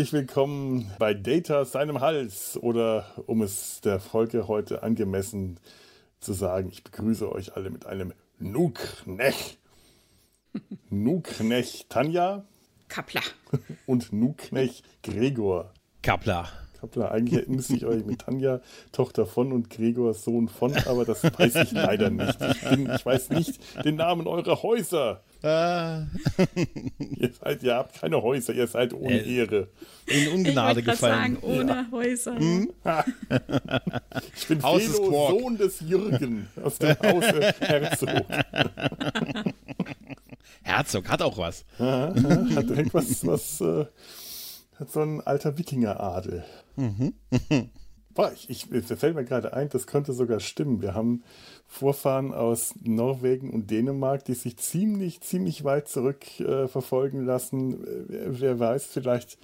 Herzlich willkommen bei Data seinem Hals oder um es der Folge heute angemessen zu sagen, ich begrüße euch alle mit einem Nuknech. Nuknech Tanja. Kappler. Und Nuknech Gregor. Kappler. Kappler, eigentlich müsste ich euch mit Tanja, Tochter von und Gregor, Sohn von, aber das weiß ich leider nicht. Ich, bin, ich weiß nicht den Namen eurer Häuser. Ah. ihr, seid, ihr habt keine Häuser, ihr seid ohne äh, Ehre. In Ungnade ich gefallen. sagen, ohne ja. Häuser. Hm? ich bin Haus Felo, Sohn des Jürgen aus dem Hause Herzog. Herzog hat auch was. Ja, hat direkt was, was äh, hat so ein alter Wikingeradel. Mhm. Boah, ich, ich, es fällt mir gerade ein, das könnte sogar stimmen. Wir haben Vorfahren aus Norwegen und Dänemark, die sich ziemlich, ziemlich weit zurück äh, verfolgen lassen. Wer, wer, weiß, vielleicht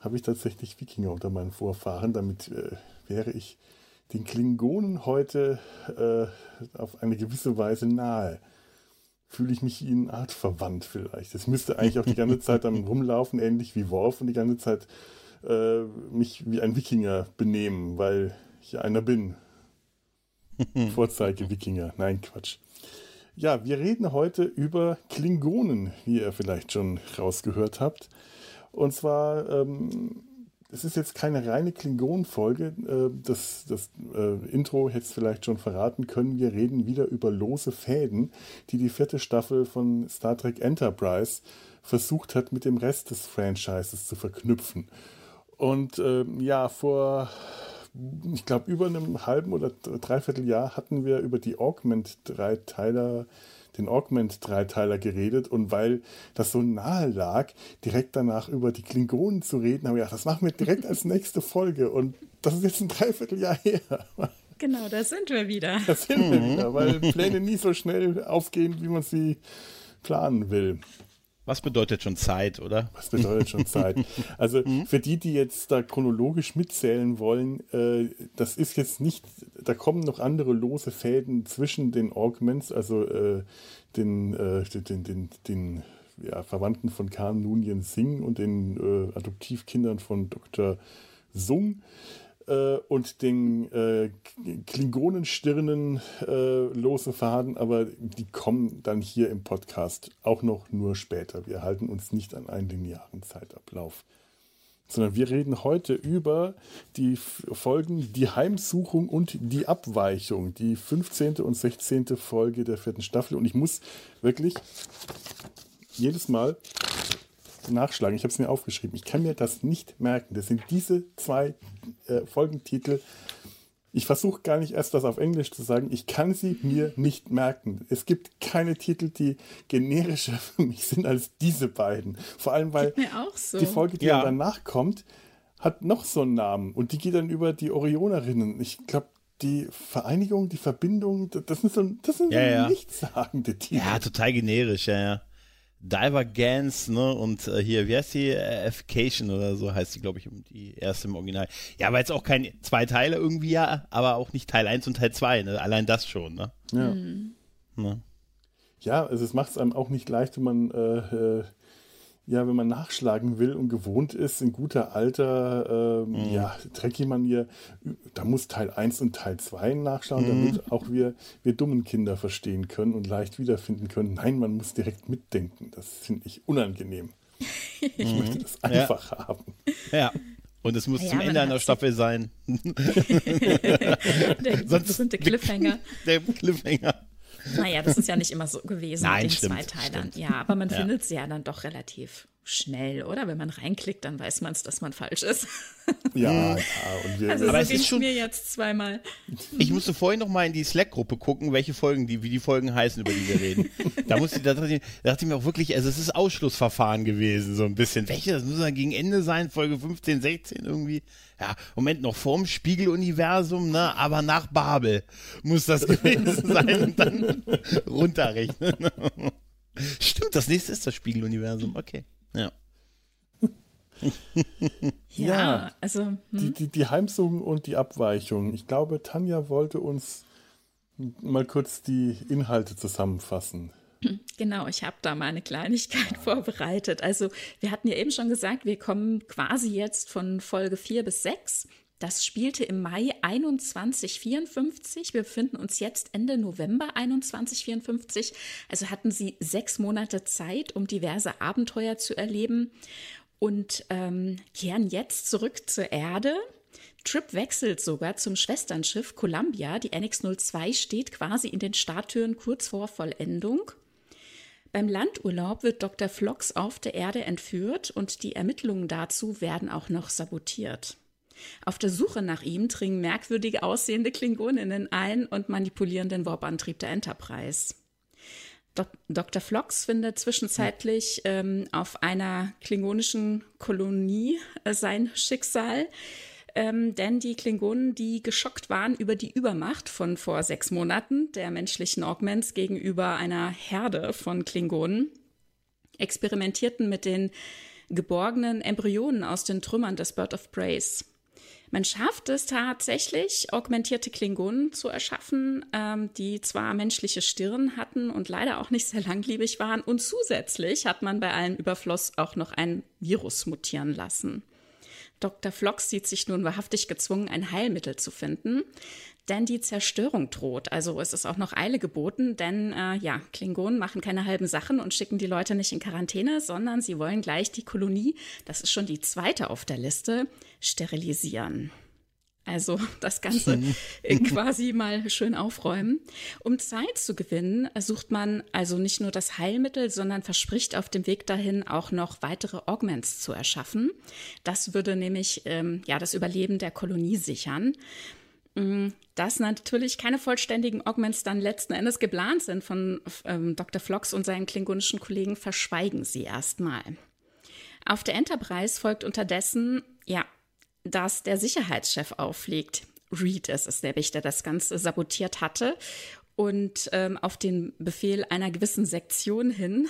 habe ich tatsächlich Wikinger unter meinen Vorfahren. Damit äh, wäre ich den Klingonen heute äh, auf eine gewisse Weise nahe. Fühle ich mich ihnen artverwandt vielleicht. Es müsste eigentlich auch die ganze Zeit dann rumlaufen, ähnlich wie Worf und die ganze Zeit äh, mich wie ein Wikinger benehmen, weil ich einer bin. Vorzeige-Wikinger. Nein, Quatsch. Ja, wir reden heute über Klingonen, wie ihr vielleicht schon rausgehört habt. Und zwar, ähm, es ist jetzt keine reine Klingonen-Folge. Äh, das das äh, Intro hätte es vielleicht schon verraten können. Wir reden wieder über lose Fäden, die die vierte Staffel von Star Trek Enterprise versucht hat, mit dem Rest des Franchises zu verknüpfen. Und äh, ja, vor, ich glaube, über einem halben oder dreiviertel Jahr hatten wir über die Augment-Dreiteiler, den Augment-Dreiteiler geredet. Und weil das so nahe lag, direkt danach über die Klingonen zu reden, haben wir gedacht, das machen wir direkt als nächste Folge. Und das ist jetzt ein Dreivierteljahr her. Genau, da sind wir wieder. Da sind wir mhm. wieder, weil Pläne nie so schnell aufgehen, wie man sie planen will. Was bedeutet schon Zeit, oder? Was bedeutet schon Zeit? Also mhm. für die, die jetzt da chronologisch mitzählen wollen, äh, das ist jetzt nicht, da kommen noch andere lose Fäden zwischen den Augments, also äh, den, äh, den, den, den ja, Verwandten von Khan Nunien Singh und den äh, Adoptivkindern von Dr. Sung äh, und den äh, Klingonenstirnen äh, lose Faden, aber die kommen dann hier im Podcast auch noch nur später. Wir halten uns nicht an einen linearen Zeitablauf. Sondern wir reden heute über die Folgen Die Heimsuchung und die Abweichung, die 15. und 16. Folge der vierten Staffel. Und ich muss wirklich jedes Mal nachschlagen. Ich habe es mir aufgeschrieben. Ich kann mir das nicht merken. Das sind diese zwei äh, Folgentitel. Ich versuche gar nicht erst das auf Englisch zu sagen. Ich kann sie mir nicht merken. Es gibt keine Titel, die generischer für mich sind als diese beiden. Vor allem, weil so. die Folge, die ja. danach kommt, hat noch so einen Namen. Und die geht dann über die Orionerinnen. Ich glaube, die Vereinigung, die Verbindung, das sind so, das sind ja, so ja. nichtssagende Titel. Ja, total generisch, ja, ja. Divergence, ne? Und äh, hier, wie heißt die? Effication oder so heißt die, glaube ich, die erste im Original. Ja, aber jetzt auch kein zwei Teile irgendwie, ja, aber auch nicht Teil 1 und Teil 2, ne? Allein das schon, ne? Ja. Mhm. Ne? Ja, also es macht es einem auch nicht leicht, wenn man äh, äh ja, wenn man nachschlagen will und gewohnt ist, in guter alter, ähm, mhm. ja, Trekkie-Manier, da muss Teil 1 und Teil 2 nachschauen, mhm. damit auch wir, wir dummen Kinder verstehen können und leicht wiederfinden können. Nein, man muss direkt mitdenken. Das finde ich unangenehm. Ich möchte mhm. das einfach ja. haben. Ja. Und es muss ja, zum Ende einer Staffel sein. der Sonst berühmte Cliffhanger. Der Cliffhanger. Naja, das ist ja nicht immer so gewesen Nein, mit den stimmt, Zweiteilern. Ja, aber man ja. findet sie ja dann doch relativ schnell, oder? Wenn man reinklickt, dann weiß man es, dass man falsch ist. Ja, ja. Und wir, also aber es ist schon mir jetzt zweimal. Ich musste vorhin noch mal in die Slack-Gruppe gucken, welche Folgen, die, wie die Folgen heißen, über die wir reden. da, musste, da, dachte ich, da dachte ich mir auch wirklich, also es ist Ausschlussverfahren gewesen, so ein bisschen. Welche, das muss dann gegen Ende sein, Folge 15, 16 irgendwie. Ja, Moment, noch vorm Spiegeluniversum, ne, aber nach Babel muss das gewesen sein und dann runterrechnen. Stimmt, das nächste ist das Spiegeluniversum, okay. Ja. ja, ja, also. Hm? Die, die, die Heimsuchung und die Abweichung. Ich glaube, Tanja wollte uns mal kurz die Inhalte zusammenfassen. Genau, ich habe da mal eine Kleinigkeit vorbereitet. Also wir hatten ja eben schon gesagt, wir kommen quasi jetzt von Folge 4 bis 6. Das spielte im Mai 2154. Wir befinden uns jetzt Ende November 2154. Also hatten sie sechs Monate Zeit, um diverse Abenteuer zu erleben und ähm, kehren jetzt zurück zur Erde. Trip wechselt sogar zum Schwesternschiff Columbia. Die NX-02 steht quasi in den Starttüren kurz vor Vollendung. Beim Landurlaub wird Dr. Flox auf der Erde entführt und die Ermittlungen dazu werden auch noch sabotiert. Auf der Suche nach ihm dringen merkwürdig aussehende Klingoninnen ein und manipulieren den Warp-Antrieb der Enterprise. Dr. Flox findet zwischenzeitlich ähm, auf einer klingonischen Kolonie äh, sein Schicksal. Ähm, denn die Klingonen, die geschockt waren über die Übermacht von vor sechs Monaten der menschlichen Augments gegenüber einer Herde von Klingonen, experimentierten mit den geborgenen Embryonen aus den Trümmern des Bird of Praise. Man schafft es tatsächlich, augmentierte Klingonen zu erschaffen, ähm, die zwar menschliche Stirn hatten und leider auch nicht sehr langlebig waren. Und zusätzlich hat man bei allem Überfluss auch noch ein Virus mutieren lassen. Dr. Flox sieht sich nun wahrhaftig gezwungen, ein Heilmittel zu finden, denn die Zerstörung droht. Also es ist auch noch Eile geboten, denn äh, ja, Klingonen machen keine halben Sachen und schicken die Leute nicht in Quarantäne, sondern sie wollen gleich die Kolonie, das ist schon die zweite auf der Liste, sterilisieren. Also das Ganze quasi mal schön aufräumen. Um Zeit zu gewinnen, sucht man also nicht nur das Heilmittel, sondern verspricht auf dem Weg dahin auch noch weitere Augments zu erschaffen. Das würde nämlich ähm, ja das Überleben der Kolonie sichern. Mm, dass natürlich keine vollständigen Augments dann letzten Endes geplant sind von ähm, Dr. Flox und seinen klingonischen Kollegen, verschweigen sie erstmal. Auf der Enterprise folgt unterdessen, ja, dass der Sicherheitschef auflegt. Reed ist es nämlich, der das Ganze sabotiert hatte. Und ähm, auf den Befehl einer gewissen Sektion hin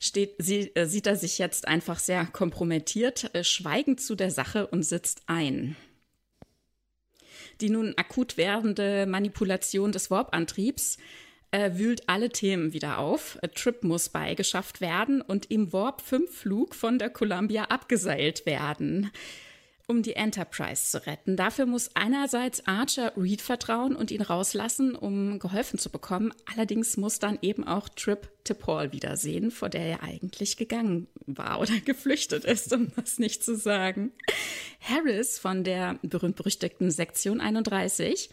steht, sie, äh, sieht er sich jetzt einfach sehr kompromittiert, äh, schweigend zu der Sache und sitzt ein. Die nun akut werdende Manipulation des Warp-Antriebs äh, wühlt alle Themen wieder auf. A Trip muss beigeschafft werden und im Warp-5-Flug von der Columbia abgeseilt werden um die Enterprise zu retten. Dafür muss einerseits Archer Reed vertrauen und ihn rauslassen, um geholfen zu bekommen. Allerdings muss dann eben auch Trip T'Pol wiedersehen, vor der er eigentlich gegangen war oder geflüchtet ist, um das nicht zu sagen. Harris von der berühmt-berüchtigten Sektion 31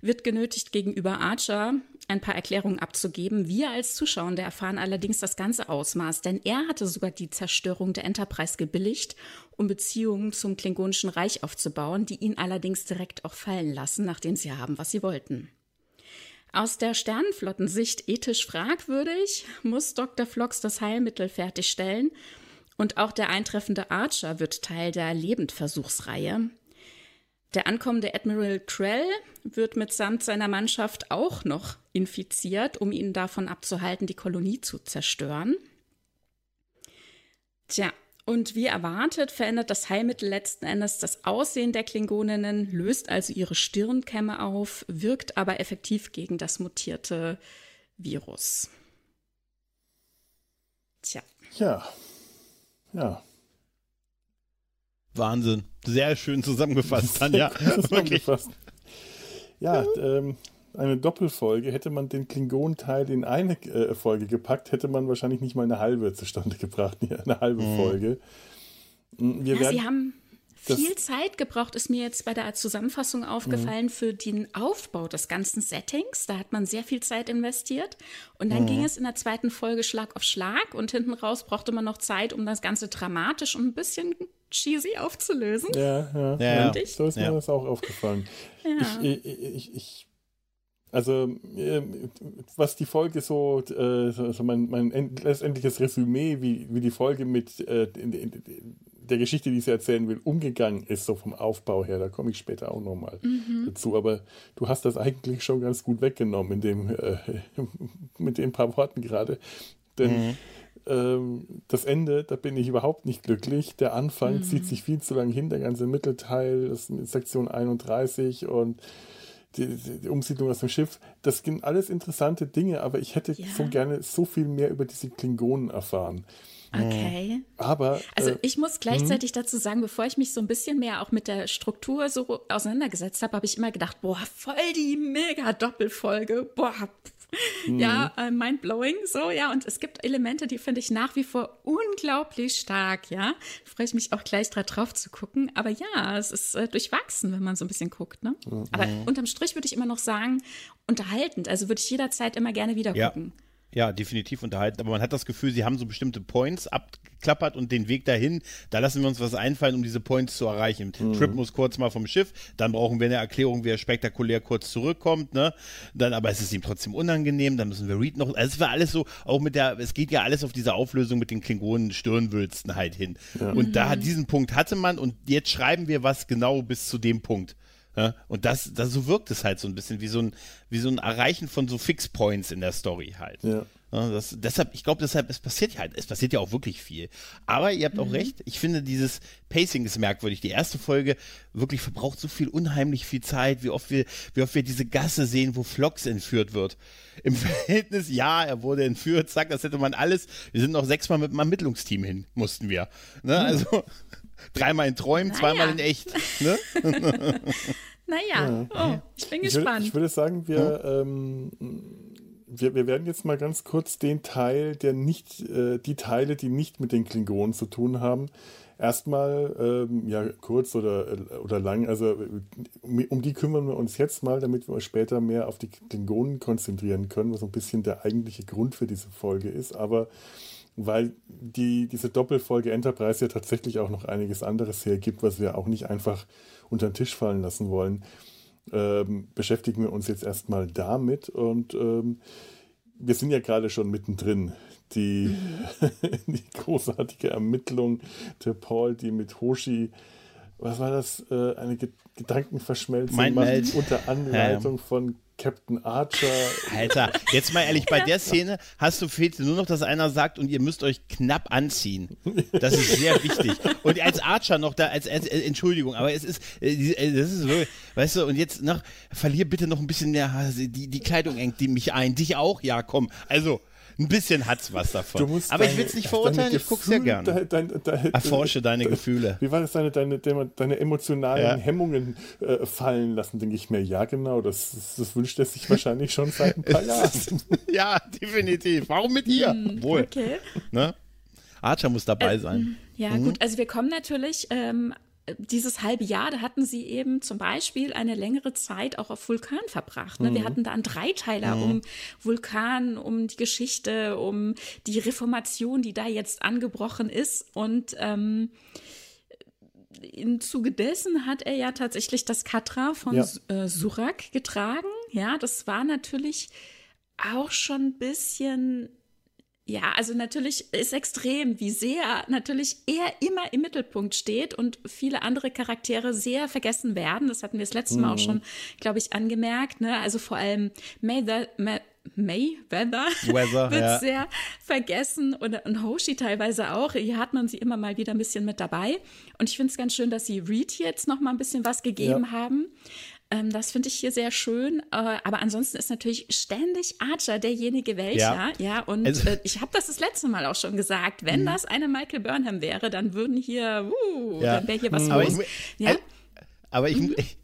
wird genötigt, gegenüber Archer ein paar Erklärungen abzugeben. Wir als Zuschauer erfahren allerdings das ganze Ausmaß, denn er hatte sogar die Zerstörung der Enterprise gebilligt, um Beziehungen zum Klingonischen Reich aufzubauen, die ihn allerdings direkt auch fallen lassen, nachdem sie haben, was sie wollten. Aus der Sternenflottensicht ethisch fragwürdig, muss Dr. Flox das Heilmittel fertigstellen und auch der eintreffende Archer wird Teil der Lebendversuchsreihe. Der ankommende Admiral Krell wird mitsamt seiner Mannschaft auch noch infiziert, um ihn davon abzuhalten, die Kolonie zu zerstören. Tja, und wie erwartet verändert das Heilmittel letzten Endes das Aussehen der Klingoninnen, löst also ihre Stirnkämme auf, wirkt aber effektiv gegen das mutierte Virus. Tja. Ja. Ja. Wahnsinn. Sehr schön zusammengefasst, Tanja. zusammengefasst. Ja, ähm, eine Doppelfolge. Hätte man den Klingon-Teil in eine äh, Folge gepackt, hätte man wahrscheinlich nicht mal eine halbe zustande gebracht. Eine halbe mhm. Folge. Hm, wir ja, Sie haben viel Zeit gebraucht, ist mir jetzt bei der Zusammenfassung aufgefallen, mhm. für den Aufbau des ganzen Settings. Da hat man sehr viel Zeit investiert. Und dann mhm. ging es in der zweiten Folge Schlag auf Schlag und hinten raus brauchte man noch Zeit, um das Ganze dramatisch und ein bisschen cheesy aufzulösen. Ja, ja. ja, ja. So ist mir das auch aufgefallen. Ja. Ich, ich, ich, ich, also, äh, was die Folge so, äh, so mein, mein letztendliches Resümee, wie, wie die Folge mit äh, der Geschichte, die sie erzählen will, umgegangen ist, so vom Aufbau her, da komme ich später auch nochmal mhm. dazu. Aber du hast das eigentlich schon ganz gut weggenommen in dem, äh, mit den paar Worten gerade. Denn mhm. Ähm, das Ende, da bin ich überhaupt nicht glücklich. Der Anfang mhm. zieht sich viel zu lang hin, der ganze Mittelteil, das ist Sektion 31 und die, die, Umsiedlung aus dem Schiff. Das sind alles interessante Dinge, aber ich hätte ja. so gerne so viel mehr über diese Klingonen erfahren. Okay. Aber. Also äh, ich muss gleichzeitig dazu sagen, bevor ich mich so ein bisschen mehr auch mit der Struktur so auseinandergesetzt habe, habe ich immer gedacht, boah, voll die mega Doppelfolge. Boah, Mhm. Ja, äh, mindblowing, so, ja. Und es gibt Elemente, die finde ich nach wie vor unglaublich stark, ja. Freue ich mich auch gleich drauf zu gucken. Aber ja, es ist äh, durchwachsen, wenn man so ein bisschen guckt, ne? Mhm. Aber unterm Strich würde ich immer noch sagen, unterhaltend. Also würde ich jederzeit immer gerne wieder gucken. Ja. Ja, definitiv unterhalten. Aber man hat das Gefühl, sie haben so bestimmte Points abgeklappert und den Weg dahin, da lassen wir uns was einfallen, um diese Points zu erreichen. Mhm. Trip muss kurz mal vom Schiff, dann brauchen wir eine Erklärung, wie er spektakulär kurz zurückkommt, ne? Dann, aber es ist ihm trotzdem unangenehm, dann müssen wir Reed noch, also es war alles so, auch mit der, es geht ja alles auf diese Auflösung mit den Klingonen Stirnwülsten halt hin. Ja. Und mhm. da diesen Punkt hatte man und jetzt schreiben wir was genau bis zu dem Punkt. Ja, und das, das, so wirkt es halt so ein bisschen wie so ein, wie so ein Erreichen von so Fixpoints in der Story halt. Ja. ja das, deshalb, ich glaube, deshalb, es passiert halt, es passiert ja auch wirklich viel. Aber ihr habt mhm. auch recht, ich finde, dieses Pacing ist merkwürdig. Die erste Folge wirklich verbraucht so viel, unheimlich viel Zeit, wie oft wir, wie oft wir diese Gasse sehen, wo Flox entführt wird. Im Verhältnis, ja, er wurde entführt, zack, das hätte man alles. Wir sind noch sechsmal mit dem Ermittlungsteam hin, mussten wir. Ne? Mhm. Also, Dreimal in Träumen, naja. zweimal in echt. Ne? naja, ja. oh, ich bin ich gespannt. Würde, ich würde sagen, wir, ja. ähm, wir, wir werden jetzt mal ganz kurz den Teil, der nicht, äh, die Teile, die nicht mit den Klingonen zu tun haben, erstmal ähm, ja kurz oder, oder lang, also um, um, die kümmern wir uns jetzt mal, damit wir uns später mehr auf die Klingonen konzentrieren können, was so ein bisschen der eigentliche Grund für diese Folge ist. Aber weil die, diese Doppelfolge Enterprise ja tatsächlich auch noch einiges anderes hergibt, was wir auch nicht einfach unter den Tisch fallen lassen wollen, ähm, beschäftigen wir uns jetzt erstmal damit und ähm, wir sind ja gerade schon mittendrin. Die, mhm. die großartige Ermittlung der Paul, die mit Hoshi, was war das, äh, eine Gedankenverschmelzung macht, unter Anleitung ja, ja. von Captain Archer. Alter, jetzt mal ehrlich, bei der Szene hast du fehlt nur noch, dass einer sagt und ihr müsst euch knapp anziehen. Das ist sehr wichtig. Und als Archer noch da, als, als äh, Entschuldigung, aber es ist, äh, äh, das ist wirklich, weißt du, und jetzt noch, verlier bitte noch ein bisschen mehr, die, die Kleidung engt die mich ein. Dich auch? Ja, komm. Also, ein bisschen hat's was davon. Aber deine, ich will es nicht verurteilen, ich gucke es ja gerne. Dein, dein, Erforsche deine Gefühle. Wie war das, deine, deine, deine emotionalen ja. Hemmungen äh, fallen lassen, denke ich mir. Ja, genau, das, das wünscht er sich wahrscheinlich schon seit ein paar Jahren. ja, definitiv. Warum mit ihr? Hm, Wohl. Okay. Ne? Archer muss dabei äh, sein. Ja, mhm. gut, also wir kommen natürlich ähm, dieses halbe Jahr, da hatten sie eben zum Beispiel eine längere Zeit auch auf Vulkan verbracht. Ne? Mhm. Wir hatten da einen Dreiteiler mhm. um Vulkan, um die Geschichte, um die Reformation, die da jetzt angebrochen ist. Und ähm, im Zuge dessen hat er ja tatsächlich das Katra von ja. äh, Surak getragen. Ja, das war natürlich auch schon ein bisschen ja, also natürlich ist extrem, wie sehr natürlich er immer im Mittelpunkt steht und viele andere Charaktere sehr vergessen werden. Das hatten wir das letzte Mal mhm. auch schon, glaube ich, angemerkt. Ne? Also vor allem Mayweather, May, Mayweather Weather, wird ja. sehr vergessen und, und Hoshi teilweise auch. Hier hat man sie immer mal wieder ein bisschen mit dabei. Und ich finde es ganz schön, dass sie Reed jetzt noch mal ein bisschen was gegeben ja. haben. Ähm, das finde ich hier sehr schön. Äh, aber ansonsten ist natürlich ständig Archer derjenige welcher. Ja, ja und also, äh, ich habe das das letzte Mal auch schon gesagt. Wenn mhm. das eine Michael Burnham wäre, dann würden hier, uh, ja. dann wäre hier was mhm. los. Ich, ja? Aber ich, mhm. ich,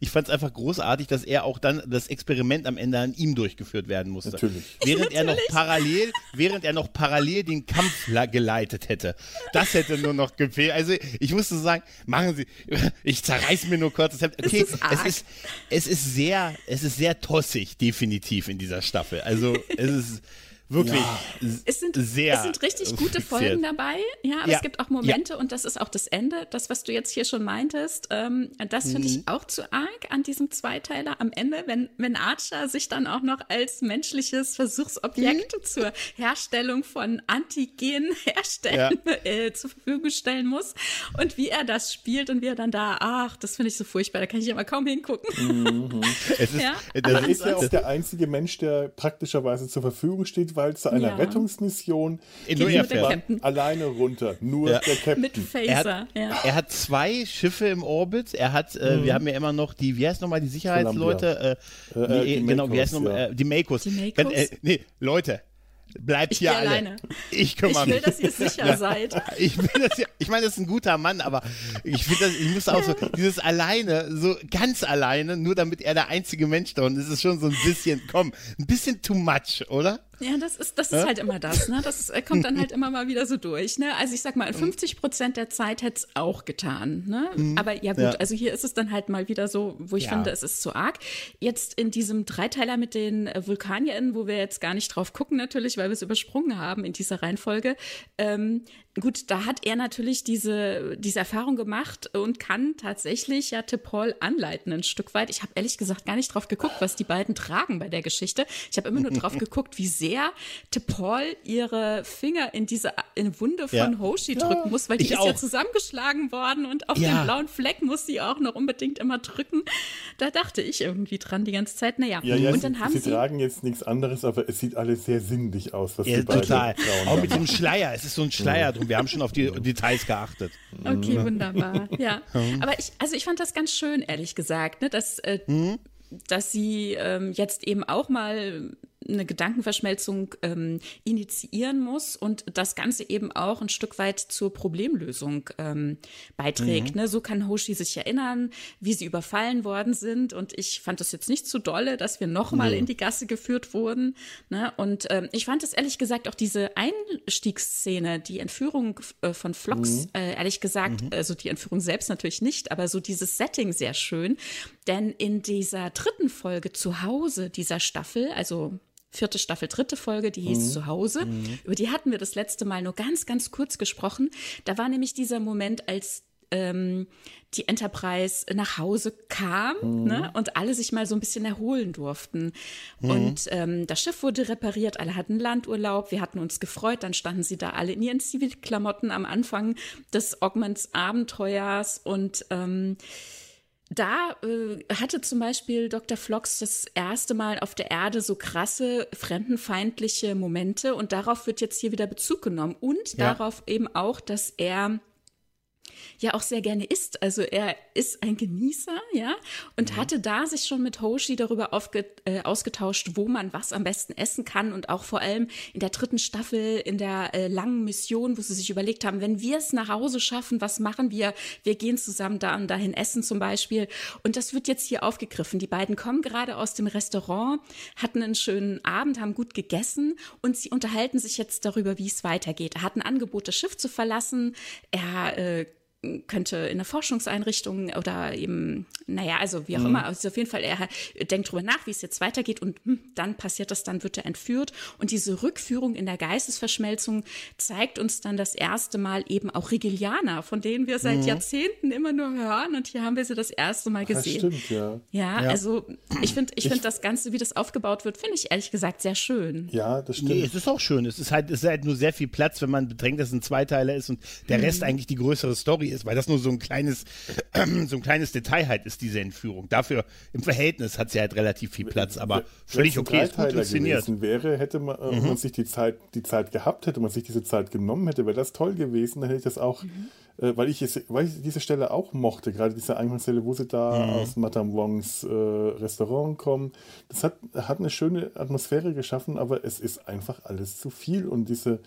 ich fand es einfach großartig, dass er auch dann das Experiment am Ende an ihm durchgeführt werden musste. Natürlich. Während er noch parallel, während er noch parallel den Kampf geleitet hätte. Das hätte nur noch gefehlt. Also ich musste sagen, machen Sie, ich zerreiß mir nur kurz das Hemd. Okay, ist es ist, es ist sehr, es ist sehr tossig, definitiv in dieser Staffel. Also es ist wirklich ja. es sind, sehr. Es sind richtig gute Folgen dabei, ja, aber ja. es gibt auch Momente ja. und das ist auch das Ende, das, was du jetzt hier schon meintest, ähm, das finde ich mhm. auch zu arg an diesem Zweiteiler am Ende, wenn, wenn Archer sich dann auch noch als menschliches Versuchsobjekt mhm. zur Herstellung von Antigen herstellen, äh, zur Verfügung stellen muss und wie er das spielt und wie er dann da, ach, das finde ich so furchtbar, da kann ich immer kaum hingucken. Mhm. es ist, ja? Er ist ja auch der einzige Mensch, der praktischerweise zur Verfügung steht, jeweils zu einer Ja. Rettungsmission In Nur er Captain. alleine runter. Nur Ja. der Captain. Mit Er hat, Phaser, ja. er hat zwei Schiffe im Orbit. Er hat, äh, wir haben ja immer noch die, wie heißt nochmal die Sicherheitsleute? Äh, Äh, äh, nee, die genau, wie Makos, heißt nochmal? ja. Äh, die Makos. Die Makos? Wenn, äh, nee, Leute, bleibt Ich hier alle. alleine. Ich Ich kümmere will, mich. dass ihr sicher seid. Ich, will das ja, ich meine, das ist ein guter Mann, aber ich finde das, ich muss auch so, dieses alleine, so ganz alleine, nur damit er der einzige Mensch da und es ist schon so ein bisschen, komm, ein bisschen too much, oder? Ja, das ist, das ist halt immer das, ne? Das äh, kommt dann halt immer mal wieder so durch, ne? Also ich sag mal, in 50 Prozent der Zeit hätte es auch getan, ne? Aber ja gut, Ja. also hier ist es dann halt mal wieder so, wo ich Ja. finde, es ist zu arg. Jetzt in diesem Dreiteiler mit den äh, VulkanierInnen, wo wir jetzt gar nicht drauf gucken natürlich, weil wir es übersprungen haben in dieser Reihenfolge, ähm, gut, da hat er natürlich diese, diese Erfahrung gemacht und kann tatsächlich ja T'Pol anleiten ein Stück weit. Ich habe ehrlich gesagt gar nicht drauf geguckt, was die beiden tragen bei der Geschichte. Ich habe immer nur drauf geguckt, wie sehr T'Pol ihre Finger in diese in Wunde von Ja. Hoshi drücken muss, weil die ich ist ja auch. zusammengeschlagen worden und auf Ja. den blauen Fleck muss sie auch noch unbedingt immer drücken. Da dachte ich irgendwie dran die ganze Zeit. Naja, Ja, ja, und sie, dann haben sie sie, tragen jetzt nichts anderes, aber es sieht alles sehr sinnlich aus, was Ja, die beiden total. Frauen Auch mit dem Schleier. Es ist so ein Schleier drum. Wir haben schon auf die Details geachtet. Okay, wunderbar. Ja. Aber ich, also ich fand das ganz schön, ehrlich gesagt, ne, dass, äh, dass sie ähm, jetzt eben auch mal eine Gedankenverschmelzung ähm, initiieren muss und das Ganze eben auch ein Stück weit zur Problemlösung ähm, beiträgt. Ne? So kann Hoshi sich erinnern, wie sie überfallen worden sind. Und ich fand das jetzt nicht so dolle, dass wir nochmal in die Gasse geführt wurden. Ne? Und ähm, ich fand es ehrlich gesagt auch diese Einstiegsszene, die Entführung äh, von Flox, äh, ehrlich gesagt, also die Entführung selbst natürlich nicht, aber so dieses Setting sehr schön. Denn in dieser dritten Folge zu Hause dieser Staffel, also vierte Staffel, dritte Folge, die hieß Zuhause. Über die hatten wir das letzte Mal nur ganz, ganz kurz gesprochen. Da war nämlich dieser Moment, als ähm, die Enterprise nach Hause kam ne, und alle sich mal so ein bisschen erholen durften. Und ähm, das Schiff wurde repariert, alle hatten Landurlaub, wir hatten uns gefreut, dann standen sie da alle in ihren Zivilklamotten am Anfang des Augments Abenteuers und ähm, da äh, hatte zum Beispiel Dr. Flox das erste Mal auf der Erde so krasse fremdenfeindliche Momente und darauf wird jetzt hier wieder Bezug genommen und Ja. darauf eben auch, dass er ja auch sehr gerne isst. Also er ist ein Genießer, ja, und hatte da sich schon mit Hoshi darüber äh, ausgetauscht, wo man was am besten essen kann und auch vor allem in der dritten Staffel, in der äh, langen Mission, wo sie sich überlegt haben, wenn wir es nach Hause schaffen, was machen wir? Wir gehen zusammen da und dahin essen zum Beispiel. Und das wird jetzt hier aufgegriffen. Die beiden kommen gerade aus dem Restaurant, hatten einen schönen Abend, haben gut gegessen und sie unterhalten sich jetzt darüber, wie es weitergeht. Er hat ein Angebot, das Schiff zu verlassen. Er äh, könnte in eine Forschungseinrichtung oder eben, naja, also wie auch immer, also auf jeden Fall, er denkt drüber nach, wie es jetzt weitergeht und hm, dann passiert das, dann wird er entführt. Und diese Rückführung in der Geistesverschmelzung zeigt uns dann das erste Mal eben auch Rigilianer, von denen wir seit Jahrzehnten immer nur hören und hier haben wir sie das erste Mal Das gesehen. stimmt, ja. Ja, Ja. also ich finde ich find das Ganze, wie das aufgebaut wird, finde ich ehrlich gesagt sehr schön. Ja, das stimmt. Nee, es ist auch schön. Es ist halt, es ist halt nur sehr viel Platz, wenn man bedenkt, dass es ein Zweiteiler ist und der Rest eigentlich die größere Story ist, weil das nur so ein kleines, so ein kleines Detail halt ist, diese Entführung. Dafür im Verhältnis hat sie halt relativ viel Platz, aber völlig okay, ist gut inszeniert. gewesen wäre, hätte man, äh, man sich die Zeit, die Zeit gehabt, hätte man sich diese Zeit genommen hätte, wäre das toll gewesen. Dann hätte ich das auch, äh, weil, ich es, weil ich diese Stelle auch mochte, gerade diese Eingangsstelle, wo sie da aus Madame Wongs äh, Restaurant kommen. Das hat, hat eine schöne Atmosphäre geschaffen, aber es ist einfach alles zu viel und diese,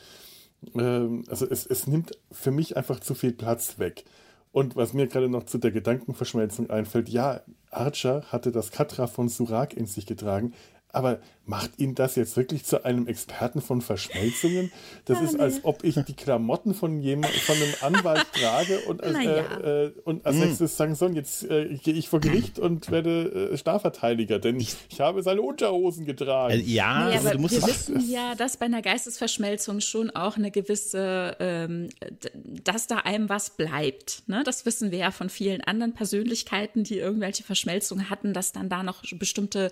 ähm, also es, es nimmt für mich einfach zu viel Platz weg. Und was mir gerade noch zu der Gedankenverschmelzung einfällt, ja, Archer hatte das Katra von Surak in sich getragen, aber macht ihn das jetzt wirklich zu einem Experten von Verschmelzungen? Das ist, als ob ich die Klamotten von jemand, von einem Anwalt trage und als, Naja. äh, äh, und als nächstes sagen soll, jetzt äh, gehe ich vor Gericht und werde äh, Strafverteidiger, denn ich, habe seine Unterhosen getragen. Also, ja, Naja, also aber du musst wir wissen ja, dass bei einer Geistesverschmelzung schon auch eine gewisse, ähm, dass da einem was bleibt. Ne? Das wissen wir ja von vielen anderen Persönlichkeiten, die irgendwelche Verschmelzungen hatten, dass dann da noch bestimmte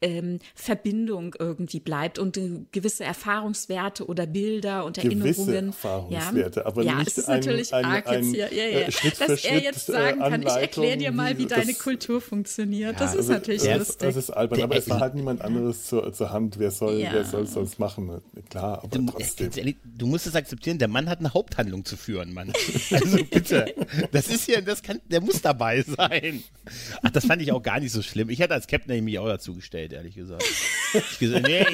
ähm, Verbindung irgendwie bleibt und äh, gewisse Erfahrungswerte oder Bilder und Gewisse Erinnerungen. Erfahrungswerte, ja, aber ja, nicht es ist ein- natürlich ein- arg ein, jetzt hier, ja, äh, ja. Schritt für dass er Schritt, jetzt äh, sagen kann, ich erkläre dir mal, wie wie deine das- Kultur funktioniert. das ist Also, natürlich das, lustig. Das ist albern, aber es war halt niemand anderes zur, zur Hand. Wer soll Ja. wer soll es machen? Klar, aber Du, trotzdem. ganz ehrlich, du musst es akzeptieren, der Mann hat eine Haupthandlung zu führen, Mann. Also bitte. Das ist ja, das kann, der muss dabei sein. Ach, das fand ich auch gar nicht so schlimm. Ich hätte als Captain nämlich auch dazu gestellt, ehrlich gesagt. Ich, gesagt, nee,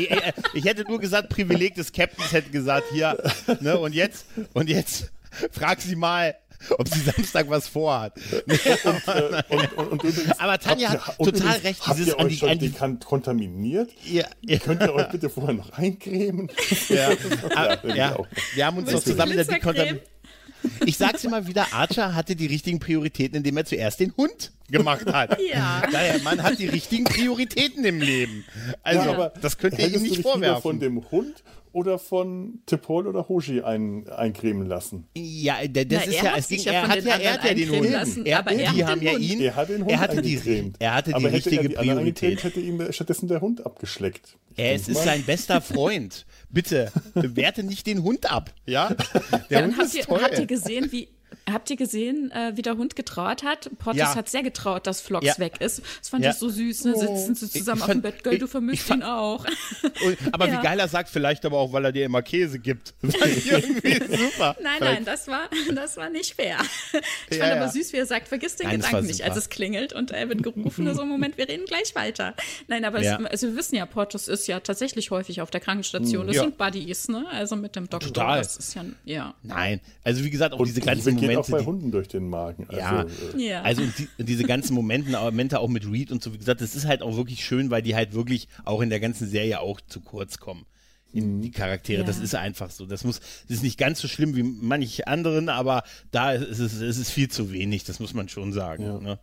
ich, hätte nur gesagt, Privileg des Captains hätte gesagt, hier, ne, und jetzt, und jetzt, frag sie mal, ob sie Samstag was vorhat. Nee, aber, Und, und, und übrigens, Aber Tanja ihr- hat total übrigens, recht, Habt ihr an euch die- schon die- kontaminiert? ja, ja, Könnt ihr euch bitte vorher noch eincremen? ja, Ja, ja, ja. Wir haben uns doch zusammen in der. Ich sag's immer wieder, Archer hatte die richtigen Prioritäten, indem er zuerst den Hund gemacht hat. Ja. Daher, man hat die richtigen Prioritäten im Leben. Also, Ja, aber das könnt ihr ihm hättest du nicht dich vorwerfen. von dem Hund oder von Tipol oder Hoshi ein, eincremen lassen? ja, der- das Na, ist er ja, hat es ging, er hat den ja, er hat ja den Hund. lassen, er, aber er die hat haben den ja Hund. ihn, Er hat den Hund er hatte die, er hatte die aber hätte richtige er die Priorität. hätte ihm stattdessen der Hund abgeschleckt. Ich Er ist mal. sein bester Freund. Bitte, werte nicht den Hund ab. Ja? Der Dann Hund habt ist ihr, toll. habt ihr gesehen, wie Habt ihr gesehen, äh, wie der Hund getraut hat? Portis Ja. hat sehr getraut, dass Flox Ja. weg ist. Das fand Ja. ich so süß. Ne? Sitzen sie zusammen Ich auf dem Bett, gell, du vermisst ihn auch. Und, aber Ja. wie geil er sagt, vielleicht aber auch, weil er dir immer Käse gibt. Irgendwie super. Nein, Vielleicht- nein, das war, das war nicht fair. Ich Ja, fand ja. aber süß, wie er sagt, vergiss den Nein, Gedanken nicht, als es klingelt und er wird gerufen, so Moment, wir reden gleich weiter. Nein, aber Ja. es, also wir wissen ja, Portos ist ja tatsächlich häufig auf der Krankenstation. Das Ja. sind Buddies, ne? Also mit dem Doktor. Total. Das ist ja, ja. Nein, also wie gesagt, auch Und diese die ganzen geht auch Momente. bei die, Hunden durch den Magen. Also, Ja, äh, Ja. also die, diese ganzen Momente, Momente auch mit Reed und so, wie gesagt, das ist halt auch wirklich schön, weil die halt wirklich auch in der ganzen Serie auch zu kurz kommen. In die Charaktere, Ja. das ist einfach so. Das muss, das ist nicht ganz so schlimm wie manche anderen, aber da ist es, es ist viel zu wenig, das muss man schon sagen. Ja. Ne?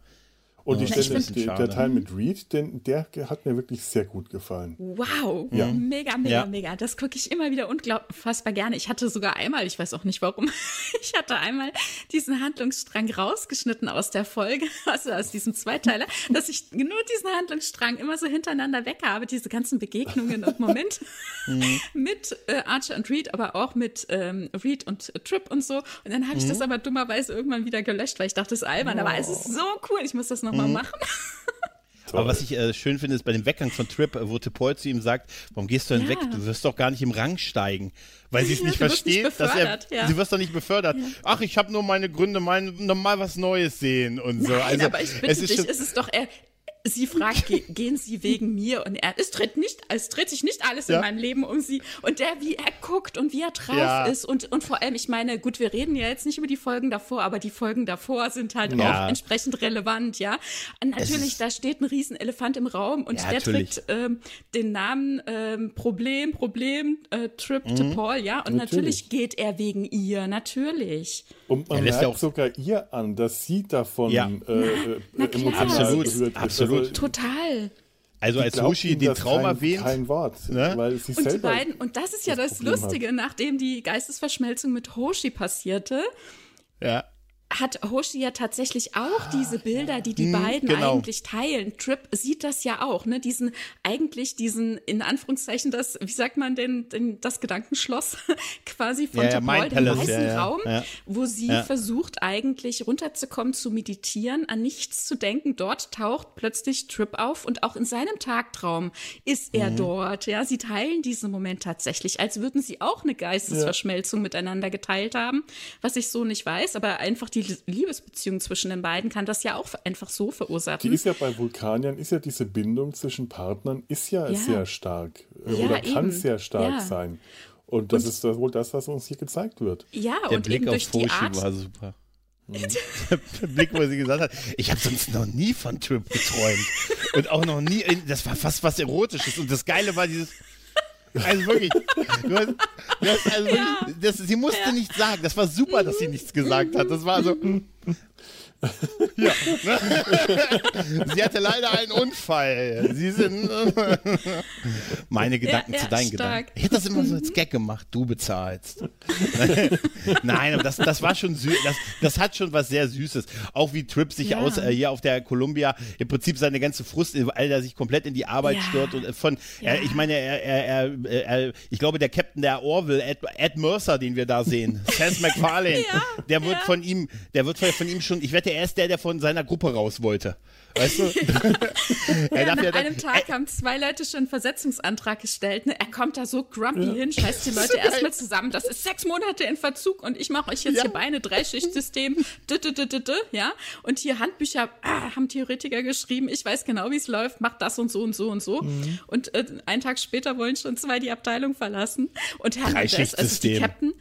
Und die Ja, ich Stelle, find- der, Teil mit Reed, den, der hat mir wirklich sehr gut gefallen. Wow, Ja. mega, mega, Ja. mega. Das gucke ich immer wieder unfassbar gerne. Ich hatte sogar einmal, ich weiß auch nicht warum, ich hatte einmal diesen Handlungsstrang rausgeschnitten aus der Folge, also aus diesem Zweiteiler, dass ich nur diesen Handlungsstrang immer so hintereinander weg habe, diese ganzen Begegnungen und Momente mit äh, Archer und Reed, aber auch mit ähm, Reed und äh, Trip und so. Und dann habe ich das aber dummerweise irgendwann wieder gelöscht, weil ich dachte, es ist albern, aber es ist so cool, ich muss das nochmal machen. Aber was ich äh, schön finde, ist bei dem Weggang von Trip, äh, wo Tipol zu ihm sagt, warum gehst du denn Ja. weg? Du wirst doch gar nicht im Rang steigen. Weil sie es Ja, nicht wirst nicht versteht, dass er, ja. sie wirst doch nicht befördert. Ach, ich habe nur meine Gründe, mein, normal was Neues sehen und so. Nein, also, aber ich bitte es ist dich, schon, es ist doch er. Sie fragt, ge gehen Sie wegen mir? Und er, es dreht nicht, es dreht sich nicht alles Ja. in meinem Leben um Sie. Und der, wie er guckt und wie er drauf Ja. ist. Und, und vor allem, ich meine, gut, wir reden ja jetzt nicht über die Folgen davor, aber die Folgen davor sind halt Ja. auch entsprechend relevant, ja. Und natürlich, ist- da steht ein Riesenelefant im Raum und Ja, der natürlich. trägt ähm, den Namen ähm, Problem, Problem, äh, Trip Mhm. to Paul, ja. Und natürlich. Natürlich. geht er wegen ihr, natürlich. Und man Er lässt merkt ja auch- sogar ihr an, dass sie davon Ja. äh, äh, na emotional Absolut, berührt absolut. Also, Total. also die als Hoshi den Traum kein, erwähnt, Kein Wort, ne? weil sie Und die selber beiden, und das ist ja das das, Problem hat. Lustige, nachdem die Geistesverschmelzung mit Hoshi passierte, ja, hat Hoshi ja tatsächlich auch diese Bilder, die die beiden genau. eigentlich teilen. Trip sieht das ja auch, ne? Diesen, eigentlich diesen, in Anführungszeichen, das, wie sagt man denn, den, das Gedankenschloss quasi von Ja, ja, Topol, Mind dem Palace, weißen ja, ja, Raum, ja. wo sie Ja. versucht eigentlich runterzukommen, zu meditieren, an nichts zu denken. Dort taucht plötzlich Trip auf und auch in seinem Tagtraum ist er dort. Ja, sie teilen diesen Moment tatsächlich, als würden sie auch eine Geistesverschmelzung miteinander geteilt haben, was ich so nicht weiß, aber einfach die Liebesbeziehung zwischen den beiden kann das ja auch einfach so Die verursachen. ist ja bei Vulkaniern, ist ja diese Bindung zwischen Partnern, ist ja, Ja. sehr stark. äh, Ja, oder kann eben. sehr stark Ja. sein. Und das ist wohl das, was uns hier gezeigt wird. ja, der und Blick eben auf durch die Hoshi Art, war super. Der Blick, wo sie gesagt hat, ich habe sonst noch nie von Trip geträumt. Und auch noch nie, das war fast was Erotisches. Und das Geile war dieses, also wirklich, du hast, du hast also wirklich das, sie musste nichts sagen. Das war super, dass sie nichts gesagt hat. Das war so, Ja. Sie hatte leider einen Unfall. Sie sind. Meine Gedanken Ja, ja, zu deinen stark. Gedanken. Ich hätte das immer so als Gag gemacht. Du bezahlst. Nein, aber das, das war schon süß. Das, das hat schon was sehr Süßes. Auch wie Trip sich Ja. aus äh, hier auf der Columbia im Prinzip seine ganze Frust, weil er sich komplett in die Arbeit stört und äh, von. Er, ich meine, er, er, er, ich glaube, der Captain der Orville, Ed, Ed Mercer, den wir da sehen, Seth MacFarlane, Ja, der wird von ihm, der wird von ihm schon. Ich wette, er ist der, der von seiner Gruppe raus wollte. Weißt du? er Ja, nach ja dann, einem Tag haben zwei Leute schon einen Versetzungsantrag gestellt. Ne? Er kommt da so grumpy hin, scheißt die Leute erstmal zusammen. Das ist sechs Monate in Verzug und ich mache euch jetzt Ja. hier Beine, Dreischichtsystem, d -d -d -d -d, ja. Und hier Handbücher ah, haben Theoretiker geschrieben. Ich weiß genau, wie es läuft. Macht das und so und so und so. Mhm. Und äh, einen Tag später wollen schon zwei die Abteilung verlassen. Und Herr Hernandez, also die. Captain,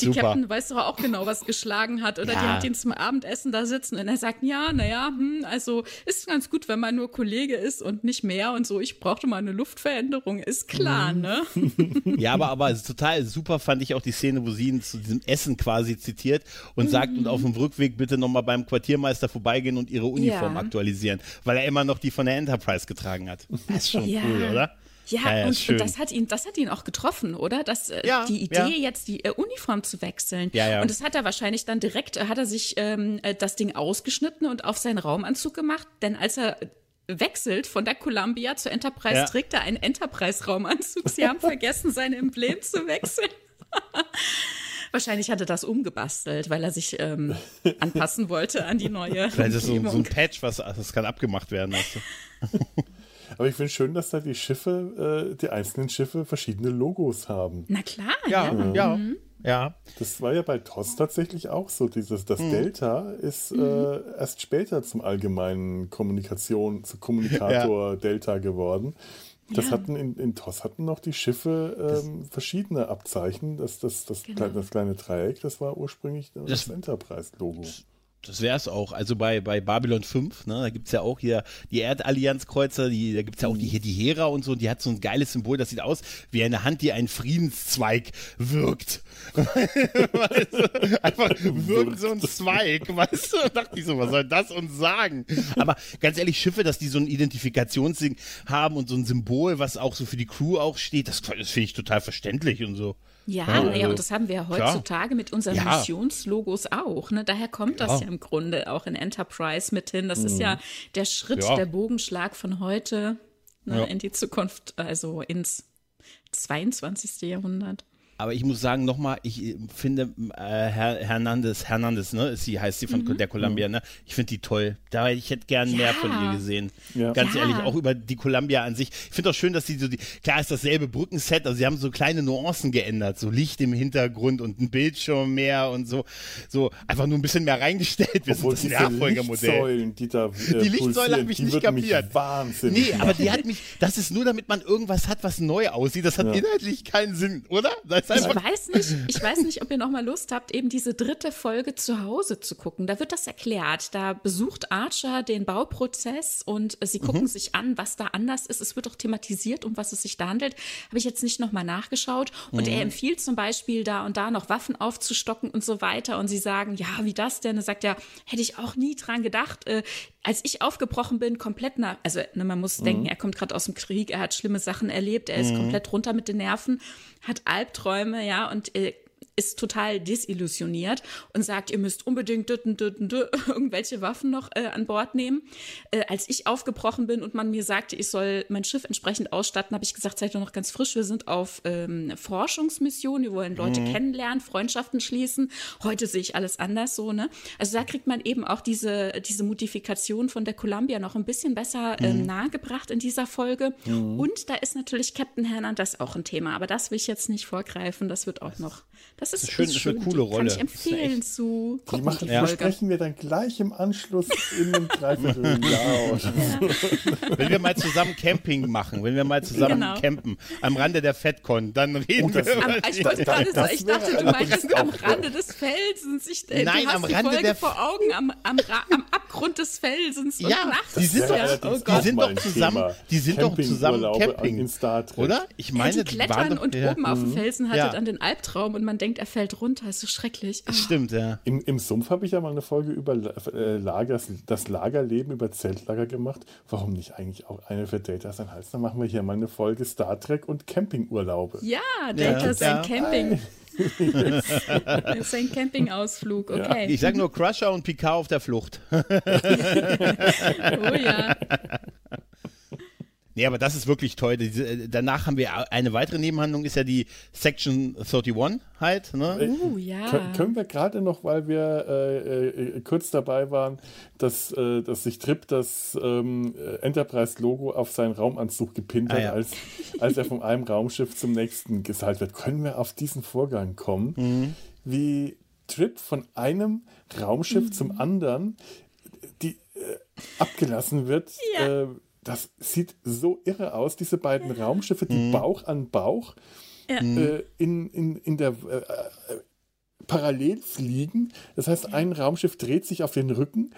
die Super. Captain weiß doch auch genau, was geschlagen hat. Oder die Ja. hat ihn zum Abendessen da sitzen und er sagt, ja, naja, hm, also ist ganz gut, wenn man nur Kollege ist und nicht mehr und so. Ich brauchte mal eine Luftveränderung, ist klar, Mhm. ne? ja, aber, aber total super fand ich auch die Szene, wo sie ihn zu diesem Essen quasi zitiert und sagt, und auf dem Rückweg bitte nochmal beim Quartiermeister vorbeigehen und ihre Uniform Ja. aktualisieren, weil er immer noch die von der Enterprise getragen hat. Das ist schon Ja. cool, oder? Ja, Ja, ja, und, schön. und das hat ihn, das hat ihn auch getroffen, oder? Das, äh, Ja, die Idee, ja. jetzt die äh, Uniform zu wechseln. Ja, ja. Und das hat er wahrscheinlich dann direkt, äh, hat er sich ähm, äh, das Ding ausgeschnitten und auf seinen Raumanzug gemacht, denn als er wechselt von der Columbia zur Enterprise, Ja. trägt er einen Enterprise-Raumanzug. Sie haben vergessen, sein Emblem zu wechseln. Wahrscheinlich hat er das umgebastelt, weil er sich ähm, anpassen wollte an die neue Vielleicht ist das so, so ein. Patch, was das kann abgemacht werden. Du? Aber ich finde schön, dass da die Schiffe, äh, die einzelnen Schiffe verschiedene Logos haben. Na klar, Ja, ja. ja, ja. Das war ja bei TOS tatsächlich auch so. Dieses, das Mhm. Delta ist äh, erst später zum allgemeinen Kommunikation, zu Kommunikator Delta geworden. Das Ja. hatten in, in TOS hatten noch die Schiffe ähm, verschiedene Abzeichen. Das, das, das, Genau. kleine, das kleine Dreieck, das war ursprünglich das, Das- Enterprise-Logo. Das wäre es auch. Also bei, bei Babylon 5, ne, da gibt es ja auch hier die Erdallianzkreuzer, die, da gibt es ja auch die, hier die Hera und so, und die hat so ein geiles Symbol, das sieht aus wie eine Hand, die einen Friedenszweig wirkt. weißt du? Einfach wirkt so ein Zweig, weißt du? Da dachte ich so, was soll das uns sagen? Aber ganz ehrlich, Schiffe, dass die so ein Identifikationsding haben und so ein Symbol, was auch so für die Crew auch steht, das, das finde ich total verständlich und so. Ja, Ja, naja, also, und das haben wir ja klar. heutzutage mit unseren Ja. Missionslogos auch. Ne? Daher kommt das Ja. ja. im Grunde auch in Enterprise mit hin. Das ist ja der Schritt, Ja. der Bogenschlag von heute ne, Ja. in die Zukunft, also ins 22. Jahrhundert. Aber ich muss sagen, nochmal, ich äh, finde äh, Herr Hernandez, Hernandez, ne, ist sie, heißt sie von der Columbia, ne? Ich finde die toll. Da ich hätte gern mehr Ja. von ihr gesehen. Ja. Ganz Ja. ehrlich, auch über die Columbia an sich. Ich finde auch schön, dass sie so die, klar ist dasselbe Brückenset, also sie haben so kleine Nuancen geändert, so Licht im Hintergrund und ein Bildschirm mehr und so, so einfach nur ein bisschen mehr reingestellt. Wir Obwohl sind das Nachfolgermodell. Lichtsäulen, die da äh, Die Lichtsäule mich die nicht kapiert. wahnsinnig Nee, aber die hat mich, das ist nur, damit man irgendwas hat, was neu aussieht. Das hat Ja. inhaltlich keinen Sinn, oder? Das Ich einfach, weiß nicht, ich weiß nicht, ob ihr noch mal Lust habt, eben diese dritte Folge zu Hause zu gucken. Da wird das erklärt. Da besucht Archer den Bauprozess und sie gucken Mhm. sich an, was da anders ist. Es wird auch thematisiert, um was es sich da handelt. Habe ich jetzt nicht noch mal nachgeschaut. Und Mhm. er empfiehlt zum Beispiel da und da noch Waffen aufzustocken und so weiter. Und sie sagen, ja, wie das denn? Er sagt ja, hätte ich auch nie dran gedacht. Als ich aufgebrochen bin, komplett nach, also ne, man muss denken, er kommt gerade aus dem Krieg, er hat schlimme Sachen erlebt, er ist komplett runter mit den Nerven, hat Albträume, ja, und äh, ist total desillusioniert und sagt, ihr müsst unbedingt irgendwelche Waffen noch äh, an Bord nehmen. Äh, als ich aufgebrochen bin und man mir sagte, ich soll mein Schiff entsprechend ausstatten, habe ich gesagt, seid doch noch ganz frisch, wir sind auf ähm, Forschungsmission, wir wollen Leute kennenlernen, Freundschaften schließen. Heute sehe ich alles anders so, ne? Also da kriegt man eben auch diese, diese Modifikation von der Columbia noch ein bisschen besser ähm, nahegebracht in dieser Folge. Und da ist natürlich Captain Hernandez auch ein Thema, aber das will ich jetzt nicht vorgreifen, das wird auch noch. Das ist, ist schön, ist ist eine schön. coole Rolle. Kann ich Das empfehlen zu Die, machen, die Folge. sprechen wir dann gleich im Anschluss in einem Dreivierteljahr. oder so. Wenn wir mal zusammen Camping machen, wenn wir mal zusammen Genau. campen, am Rande der FedCon, dann reden Oh, das- wir Am, über ich Das- das ich dachte, du meintest am Rande des Felsens. Ich, äh, Nein, du hast am die Rande Folge der- vor Augen, am, am, am Abgrund des Felsens und Ja, nachts. die sind Das doch, ja, allerdings oh die sind doch zusammen, Thema. die sind doch zusammen Camping, in Star Trek. oder? Ich Ja, meine, die die klettern doch, und ja. oben auf dem Felsen hattet Ja. an den Albtraum und man denkt, er fällt runter. Ist so schrecklich. Ah. Stimmt, ja. Im, Im Sumpf habe ich ja mal eine Folge über äh, Lager, das Lagerleben über Zeltlager gemacht. Warum nicht eigentlich auch eine für Data sein Hals? Dann machen wir hier mal eine Folge Star Trek und Campingurlaube. Ja, Data ja, sein ja. Camping. das ist ein Campingausflug, okay. Ja. Ich sag nur Crusher und Picard auf der Flucht. oh ja. Nee, aber das ist wirklich toll. Diese, äh, danach haben wir eine weitere Nebenhandlung, ist ja die Section 31 halt. Ne? Uh, ja. Kön können wir gerade noch, weil wir äh, äh, kurz dabei waren, dass, äh, dass sich Trip das ähm, Enterprise-Logo auf seinen Raumanzug gepinnt hat, ah, ja. als, als er von einem Raumschiff zum nächsten geseilt wird. Können wir auf diesen Vorgang kommen, mhm. wie Trip von einem Raumschiff mhm. zum anderen die, äh, abgelassen wird? Ja äh, das sieht so irre aus, diese beiden ja. Raumschiffe, die mhm. Bauch an Bauch ja. äh, in, in, in der äh, parallel fliegen. Das heißt, ein Raumschiff dreht sich auf den Rücken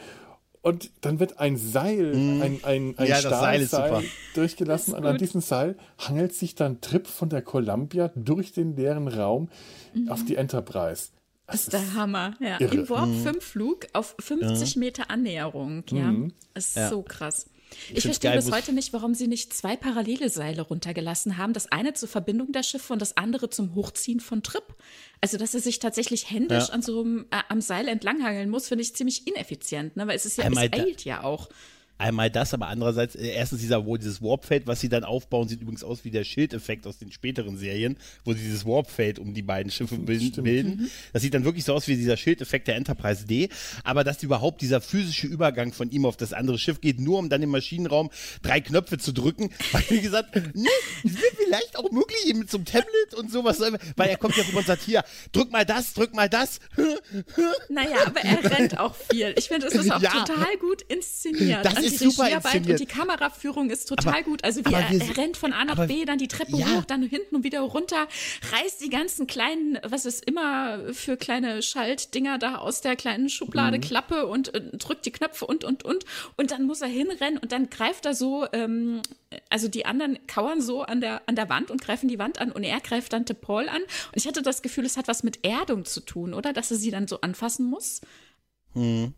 und dann wird ein Seil, mhm. ein, ein, ein ja, Stahlseil durchgelassen. Und an diesem Seil hangelt sich dann Trip von der Columbia durch den leeren Raum mhm. auf die Enterprise. Das ist der Hammer. Ja. Im Warp 5 mhm. Flug auf 50 Meter Annäherung. Ja. Mhm. Das ist ja. so krass. Ich, ich verstehe geil, bis heute nicht, warum sie nicht zwei parallele Seile runtergelassen haben. Das eine zur Verbindung der Schiffe und das andere zum Hochziehen von Trip. Also, dass er sich tatsächlich händisch ja. an so einem, äh, am Seil entlanghangeln muss, finde ich ziemlich ineffizient, ne? weil es ist ja, Einmal es eilt ja auch. Einmal das, aber andererseits, äh, erstens dieser, wo dieses Warpfeld, was sie dann aufbauen, sieht übrigens aus wie der Schildeffekt aus den späteren Serien, wo sie dieses Warpfeld um die beiden Schiffe bilden. Mhm. Das sieht dann wirklich so aus wie dieser Schildeffekt der Enterprise D. Aber dass überhaupt dieser physische Übergang von ihm auf das andere Schiff geht, nur um dann im Maschinenraum drei Knöpfe zu drücken, weil wie gesagt, wird vielleicht auch möglich eben mit so einem Tablet und sowas, weil er kommt ja rüber und sagt, hier, drück mal das, drück mal das. Naja, aber er rennt auch viel. Ich finde, es ist auch ja. total gut inszeniert. Das ist super inszeniert. Und die Kameraführung ist total aber, gut. Also wie er, er, rennt von A nach aber, B, dann die Treppe ja. hoch, dann hinten und wieder runter, reißt die ganzen kleinen, was es immer für kleine Schaltdinger da aus der kleinen Schublade mhm. Klappe und äh, drückt die Knöpfe und, und, und. Und dann muss er hinrennen und dann greift er so, ähm, also die anderen kauern so an der, an der Wand und greifen die Wand an und er greift dann Paul an. Und ich hatte das Gefühl, es hat was mit Erdung zu tun, oder? Dass er sie dann so anfassen muss. Hm.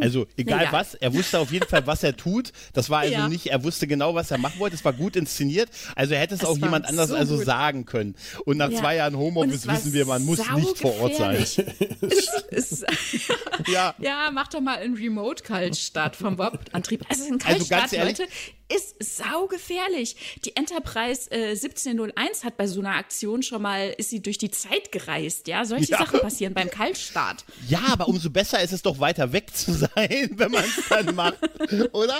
Also egal ja. was, er wusste auf jeden Fall, was er tut. Das war also ja. nicht, er wusste genau, was er machen wollte. Es war gut inszeniert. Also er hätte es, es auch jemand anders so also gut. sagen können. Und nach ja. zwei Jahren Homeoffice wissen wir, man muss nicht vor Ort sein. ist, ja. ja, mach doch mal einen Remote-Cult-Start vom Bob-Antrieb. Also ein Kaltstart, also Leute, ist saugefährlich. Die Enterprise äh, 1701 hat bei so einer Aktion schon mal, ist sie durch die Zeit gereist, ja. Solche ja. Sachen passieren beim Kaltstart. Ja, aber umso besser ist es doch weiter weg zu sein, wenn man es dann macht, oder?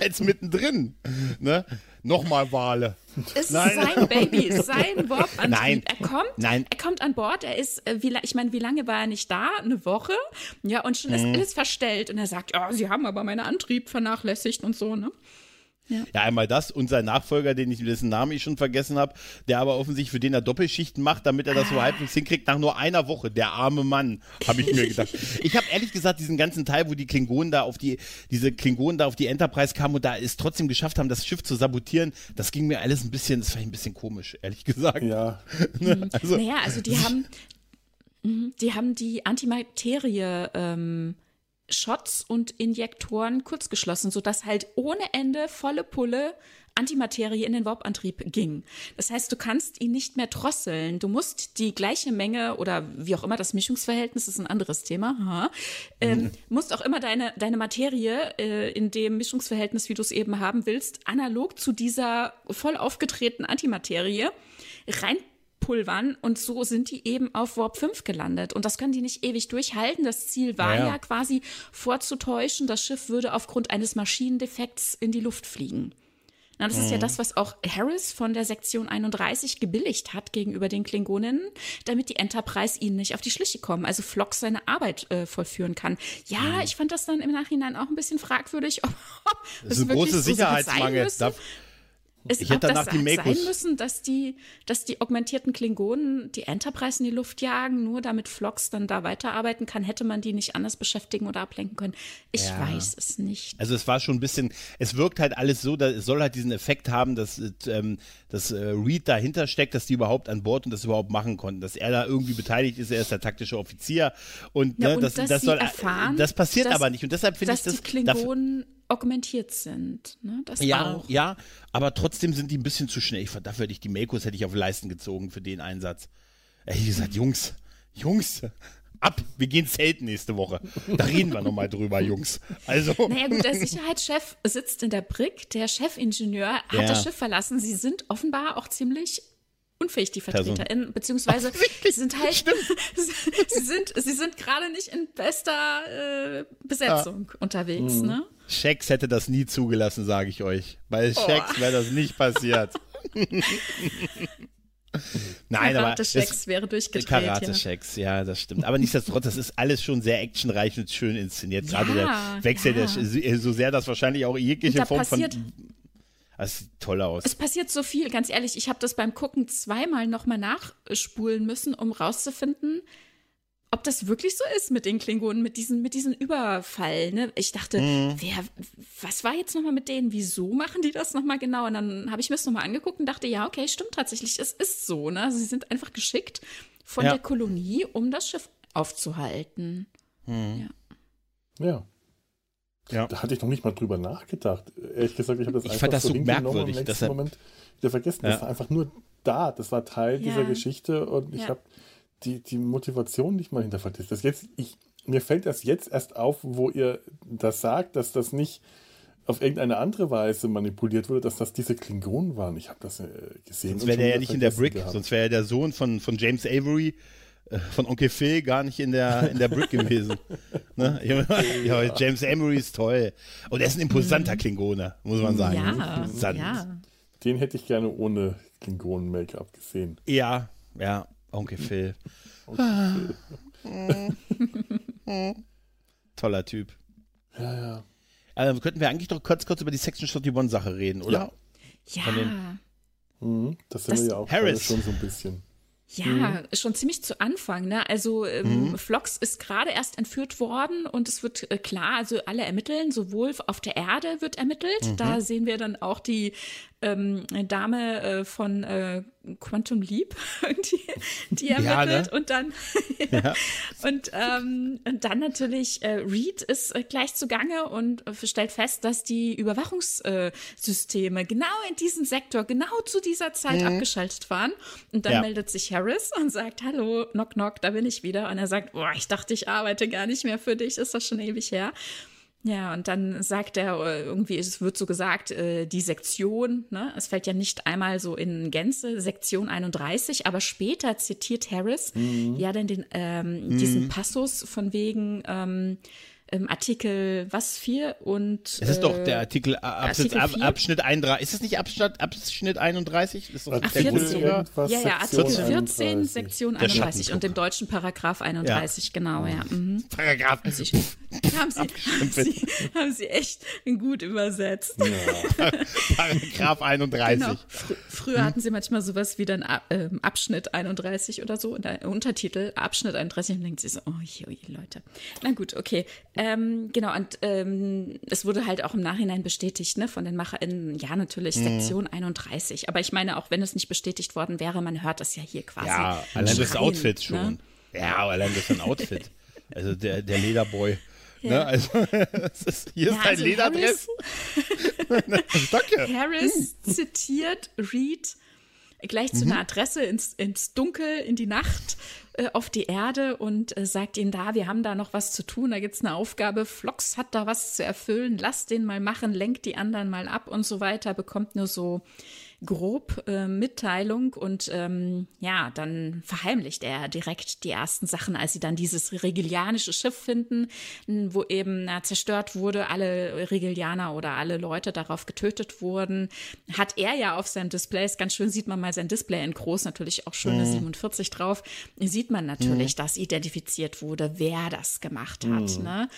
Als mittendrin. Ne? Nochmal Wale. Es ist Nein. sein Baby, sein Warp-Antrieb. Nein. Er kommt, Nein. er kommt an Bord, er ist, äh, wie, ich meine, wie lange war er nicht da? Eine Woche? Ja, und schon ist mhm. alles verstellt. Und er sagt, ja, sie haben aber meinen Antrieb vernachlässigt und so, ne? Ja. ja, einmal das und sein Nachfolger, den ich, dessen Namen ich schon vergessen habe, der aber offensichtlich für den er Doppelschichten macht, damit er das so ah. halbwegs hinkriegt, nach nur einer Woche. Der arme Mann, habe ich mir gedacht. ich habe ehrlich gesagt diesen ganzen Teil, wo die Klingonen da auf die, diese Klingonen da auf die Enterprise kamen und da es trotzdem geschafft haben, das Schiff zu sabotieren, das ging mir alles ein bisschen, das war ein bisschen komisch, ehrlich gesagt. Ja. Ne? also, naja, also die haben, mhm, die haben die Antimaterie, ähm, Shots und Injektoren kurzgeschlossen, sodass halt ohne Ende volle Pulle Antimaterie in den Warp-Antrieb ging. Das heißt, du kannst ihn nicht mehr drosseln. Du musst die gleiche Menge oder wie auch immer das Mischungsverhältnis ist ein anderes Thema. Ha, ähm, mhm. musst auch immer deine deine Materie äh, in dem Mischungsverhältnis, wie du es eben haben willst, analog zu dieser voll aufgetretenen Antimaterie rein pulvern und so sind die eben auf Warp 5 gelandet. Und das können die nicht ewig durchhalten. Das Ziel war ja, ja quasi vorzutäuschen, das Schiff würde aufgrund eines Maschinendefekts in die Luft fliegen. Na, das mhm. ist ja mhm. das, was auch Harris von der Sektion 31 gebilligt hat gegenüber den Klingoninnen, damit die Enterprise ihnen nicht auf die Schliche kommen, also Flox seine Arbeit äh, vollführen kann. Ja, mhm. ich fand das dann im Nachhinein auch ein bisschen fragwürdig, ob, ob das ist ein großer Sicherheitsmangel. So Es, Ich hätte danach das die sein Makos- müssen, dass die, dass die augmentierten Klingonen die Enterprise in die Luft jagen, nur damit Phlox dann da weiterarbeiten kann, hätte man die nicht anders beschäftigen oder ablenken können. Ich Ja. weiß es nicht. Also es war schon ein bisschen, es wirkt halt alles so, da, es soll halt diesen Effekt haben, dass, äh, ähm, dass äh, Reed dahinter steckt, dass die überhaupt an Bord und das überhaupt machen konnten, dass er da irgendwie beteiligt ist, er ist der taktische Offizier und, Ja, ne, und das, dass das soll, erfahren, das passiert dass- aber nicht und deshalb finde ich dass das die dafür- Klingonen augmentiert sind. Ne? Das Ja, auch. ja, aber trotzdem sind die ein bisschen zu schnell. Ich, dafür hätte ich die Makos hätte ich auf Leisten gezogen für den Einsatz. Ey, wie gesagt, Jungs, Jungs, ab, wir gehen zelten nächste Woche. Da reden wir nochmal drüber, Jungs. Also, Naja gut, der Sicherheitschef sitzt in der Brick, der Chefingenieur hat Ja. das Schiff verlassen. Sie sind offenbar auch ziemlich unfähig, die. VertreterInnen, beziehungsweise sie sind halt, sie sind, sie sind gerade nicht in bester äh, Besetzung unterwegs, Mhm. ne? Shax hätte das nie zugelassen, sage ich euch. Bei Shax wäre das nicht passiert. Nein, aber Karate-Checks wäre durchgedreht. Karate-Checks, ja, das stimmt. Aber nichtsdestotrotz, das ist alles schon sehr actionreich und schön inszeniert. Gerade Ja, der Wechsel, ja. der, so sehr das wahrscheinlich auch jegliche Form von. Das sieht toll aus. Es passiert so viel, ganz ehrlich. Ich habe das beim Gucken zweimal nochmal nachspulen müssen, um rauszufinden, ob das wirklich so ist mit den Klingonen, mit diesen, mit diesen Überfall. Ne? Ich dachte, Mhm. wer, was war jetzt nochmal mit denen? Wieso machen die das nochmal genau? Und dann habe ich mir das nochmal angeguckt und dachte, ja, okay, stimmt tatsächlich, es ist so. Ne? Also sie sind einfach geschickt von Ja. der Kolonie, um das Schiff aufzuhalten. Ja. Ja. Da hatte ich noch nicht mal drüber nachgedacht. Ehrlich gesagt, ich habe das Ich einfach fand das so merkwürdig, Im nächsten deshalb- Moment wieder vergessen. Das Ja. war einfach nur da. Das war Teil Ja. dieser Geschichte und ich Ja. habe die, die Motivation nicht mal hinterfragt. Das jetzt, ich, mir fällt das jetzt erst auf, wo ihr das sagt, dass das nicht auf irgendeine andere Weise manipuliert wurde, dass das diese Klingonen waren. Ich habe das äh, gesehen. Sonst wäre der ja nicht in der Brick, gehabt. sonst wäre ja der Sohn von, von James Avery, von Onkel Phil, gar nicht in der, in der Brick gewesen. ne? ja, James Avery ist toll. Und er ist ein imposanter Klingone, muss man sagen. Ja, ja. Den hätte ich gerne ohne Klingonen-Make-up gesehen. Ja, ja, Onkel Phil. Toller Typ. Ja, ja. Also könnten wir eigentlich doch kurz, kurz über die Section 41 Sache reden, oder? Ja. Den- Mhm. Das sind Das- wir ja auch Harris. schon so ein bisschen. Ja, schon ziemlich zu Anfang. Ne? Also ähm, Phlox ist gerade erst entführt worden und es wird äh, klar, also alle ermitteln, sowohl auf der Erde wird ermittelt. Da sehen wir dann auch die ähm, Dame äh, von äh, Quantum Leap, die, die Ja, ermittelt ne? und dann und, ähm, und dann natürlich äh, Reed ist äh, gleich zugange und äh, stellt fest, dass die Überwachungssysteme genau in diesem Sektor, genau zu dieser Zeit abgeschaltet waren. Und dann Ja. meldet sich Harris und sagt, hallo, knock, knock, da bin ich wieder. Und er sagt, boah, ich dachte, ich arbeite gar nicht mehr für dich, ist das schon ewig her. Ja, und dann sagt er äh, irgendwie, es wird so gesagt, äh, die Sektion, ne, es fällt ja nicht einmal so in Gänze, Sektion 31, aber später zitiert Harris ja dann den, ähm, diesen Passus von wegen ähm, im Artikel was vier und Es ist doch äh, der Artikel, äh, Abschnitt, Artikel? Abschnitt 31. Ist es nicht Abschnitt, Abschnitt 31? Das ist doch sogar. irgendwas, ja, ja, Artikel 14, 31. Sektion Der 31 Schattenflug. und im deutschen Paragraph 31, genau, ja. Mhm. Paragraph. Also ich, haben, Sie, haben, Sie, haben Sie echt gut übersetzt. Paragraph 31. Genau. Fr früher hatten sie manchmal sowas wie dann A- ähm, Abschnitt 31 oder so, und der Untertitel Abschnitt 31 und denkt sie so, oh je, oh je, Leute. Na gut, okay. Ähm, genau, und ähm, es wurde halt auch im Nachhinein bestätigt, ne, von den MacherInnen, ja, natürlich Sektion 31. Aber ich meine, auch wenn es nicht bestätigt worden wäre, man hört das ja hier quasi. Ja, allein das Outfit schon. Ne? Ja, allein das ist ein Outfit. Also der, der Lederboy. Ja. Ne, also, ist, hier Ja, ist dein also Lederdress. Danke. Harris zitiert Reed gleich zu einer Adresse ins, ins Dunkel, in die Nacht, auf die Erde und äh, sagt ihnen da, wir haben da noch was zu tun, da gibt's eine Aufgabe, Flox hat da was zu erfüllen, lasst den mal machen, lenkt die anderen mal ab und so weiter, bekommt nur so grob äh, Mitteilung und ähm, ja, dann verheimlicht er direkt die ersten Sachen, als sie dann dieses regilianische Schiff finden, wo eben na, zerstört wurde, alle Regilianer oder alle Leute darauf getötet wurden, hat er ja auf seinem Display, ist ganz schön, sieht man mal sein Display in groß, natürlich auch schöne 47 drauf, sieht man natürlich, dass identifiziert wurde, wer das gemacht hat. Ne?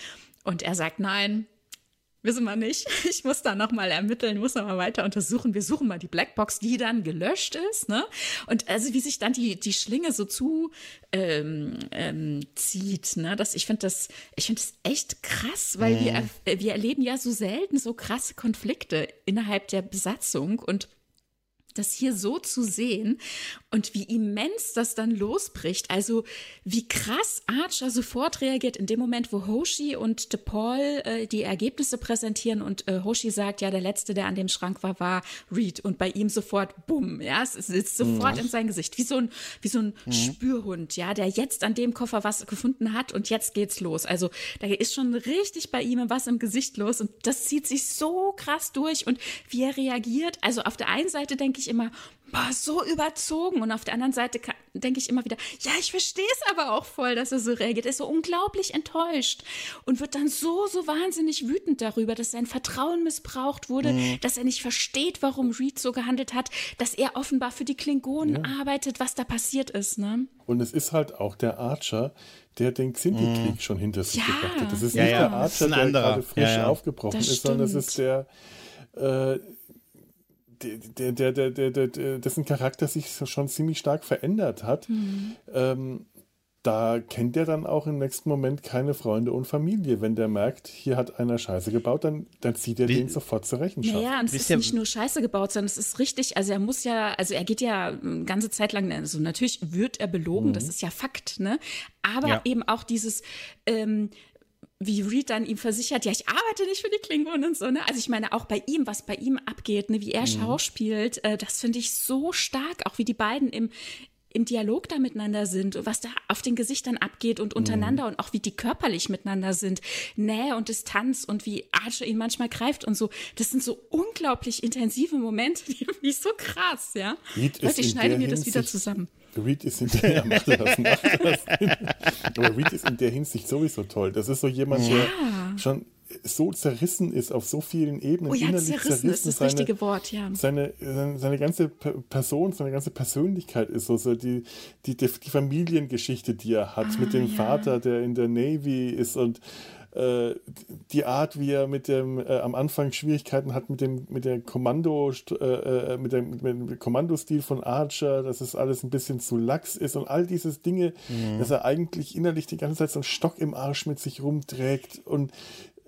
Und er sagt, nein, Wissen wir nicht. Ich muss da nochmal ermitteln, muss nochmal weiter untersuchen. Wir suchen mal die Blackbox, die dann gelöscht ist. Ne? Und also wie sich dann die, die Schlinge so zu ähm, ähm, zieht. Ne? Das, ich finde das, ich finde das echt krass, weil mhm. wir, wir erleben ja so selten so krasse Konflikte innerhalb der Besatzung und das hier so zu sehen und wie immens das dann losbricht. Also wie krass Archer sofort reagiert in dem Moment, wo Hoshi und DePaul äh, die Ergebnisse präsentieren und äh, Hoshi sagt, ja, der Letzte, der an dem Schrank war, war Reed und bei ihm sofort, bumm, ja, es sitzt sofort mhm. in sein Gesicht, wie so ein, wie so ein mhm. Spürhund, ja, der jetzt an dem Koffer was gefunden hat und jetzt geht's los. Also da ist schon richtig bei ihm was im Gesicht los und das zieht sich so krass durch und wie er reagiert. Also auf der einen Seite denke ich immer, boah, so überzogen. Und auf der anderen Seite denke ich immer wieder, ja, ich verstehe es aber auch voll, dass er so reagiert. Er ist so unglaublich enttäuscht und wird dann so, so wahnsinnig wütend darüber, dass sein Vertrauen missbraucht wurde, mhm. dass er nicht versteht, warum Reed so gehandelt hat, dass er offenbar für die Klingonen ja. arbeitet, was da passiert ist. Ne? Und es ist halt auch der Archer, der den Xinti-Krieg mhm. schon hinter sich ja. gebracht hat. Das ist ja, nicht der Archer, der gerade frisch aufgebrochen das ist, sondern das ist der, äh, der, der, der, der, der, dessen Charakter sich schon ziemlich stark verändert hat, mhm. ähm, da kennt er dann auch im nächsten Moment keine Freunde und Familie. Wenn der merkt, hier hat einer Scheiße gebaut, dann, dann zieht er Wie, den sofort zur Rechenschaft. Ja, und es ist nicht nur Scheiße gebaut, sondern es ist richtig, also er muss ja, also er geht ja eine ganze Zeit lang, also natürlich wird er belogen, mhm. das ist ja Fakt, ne? Aber ja. eben auch dieses, ähm, wie Reed dann ihm versichert, ja, ich arbeite nicht für die Klingonen und so, ne? Also ich meine, auch bei ihm, was bei ihm abgeht, ne, wie er mhm. schauspielt, äh, das finde ich so stark, auch wie die beiden im, im Dialog da miteinander sind, was da auf den Gesichtern abgeht und untereinander mhm. und auch wie die körperlich miteinander sind. Nähe und Distanz und wie Archer ihn manchmal greift und so. Das sind so unglaublich intensive Momente, die finde ich so krass, ja. Leute, ich schneide mir das wieder zusammen. Reed ist in der, ja, mach das, mach das. Aber Reed ist in der Hinsicht sowieso toll. Das ist so jemand, ja. der schon so zerrissen ist auf so vielen Ebenen. Oh ja, innerlich zerrissen, zerrissen ist das seine, richtige Wort, ja. Seine, seine, seine, ganze Person, seine ganze Persönlichkeit ist so, so die, die, die, Familiengeschichte, die er hat, ah, mit dem ja. Vater, der in der Navy ist und äh, die Art, wie er mit dem äh, am Anfang Schwierigkeiten hat mit dem mit der Kommando äh, äh, mit, dem, mit dem Kommandostil von Archer, dass es alles ein bisschen zu lax ist und all dieses Dinge, mhm. dass er eigentlich innerlich die ganze Zeit so einen Stock im Arsch mit sich rumträgt und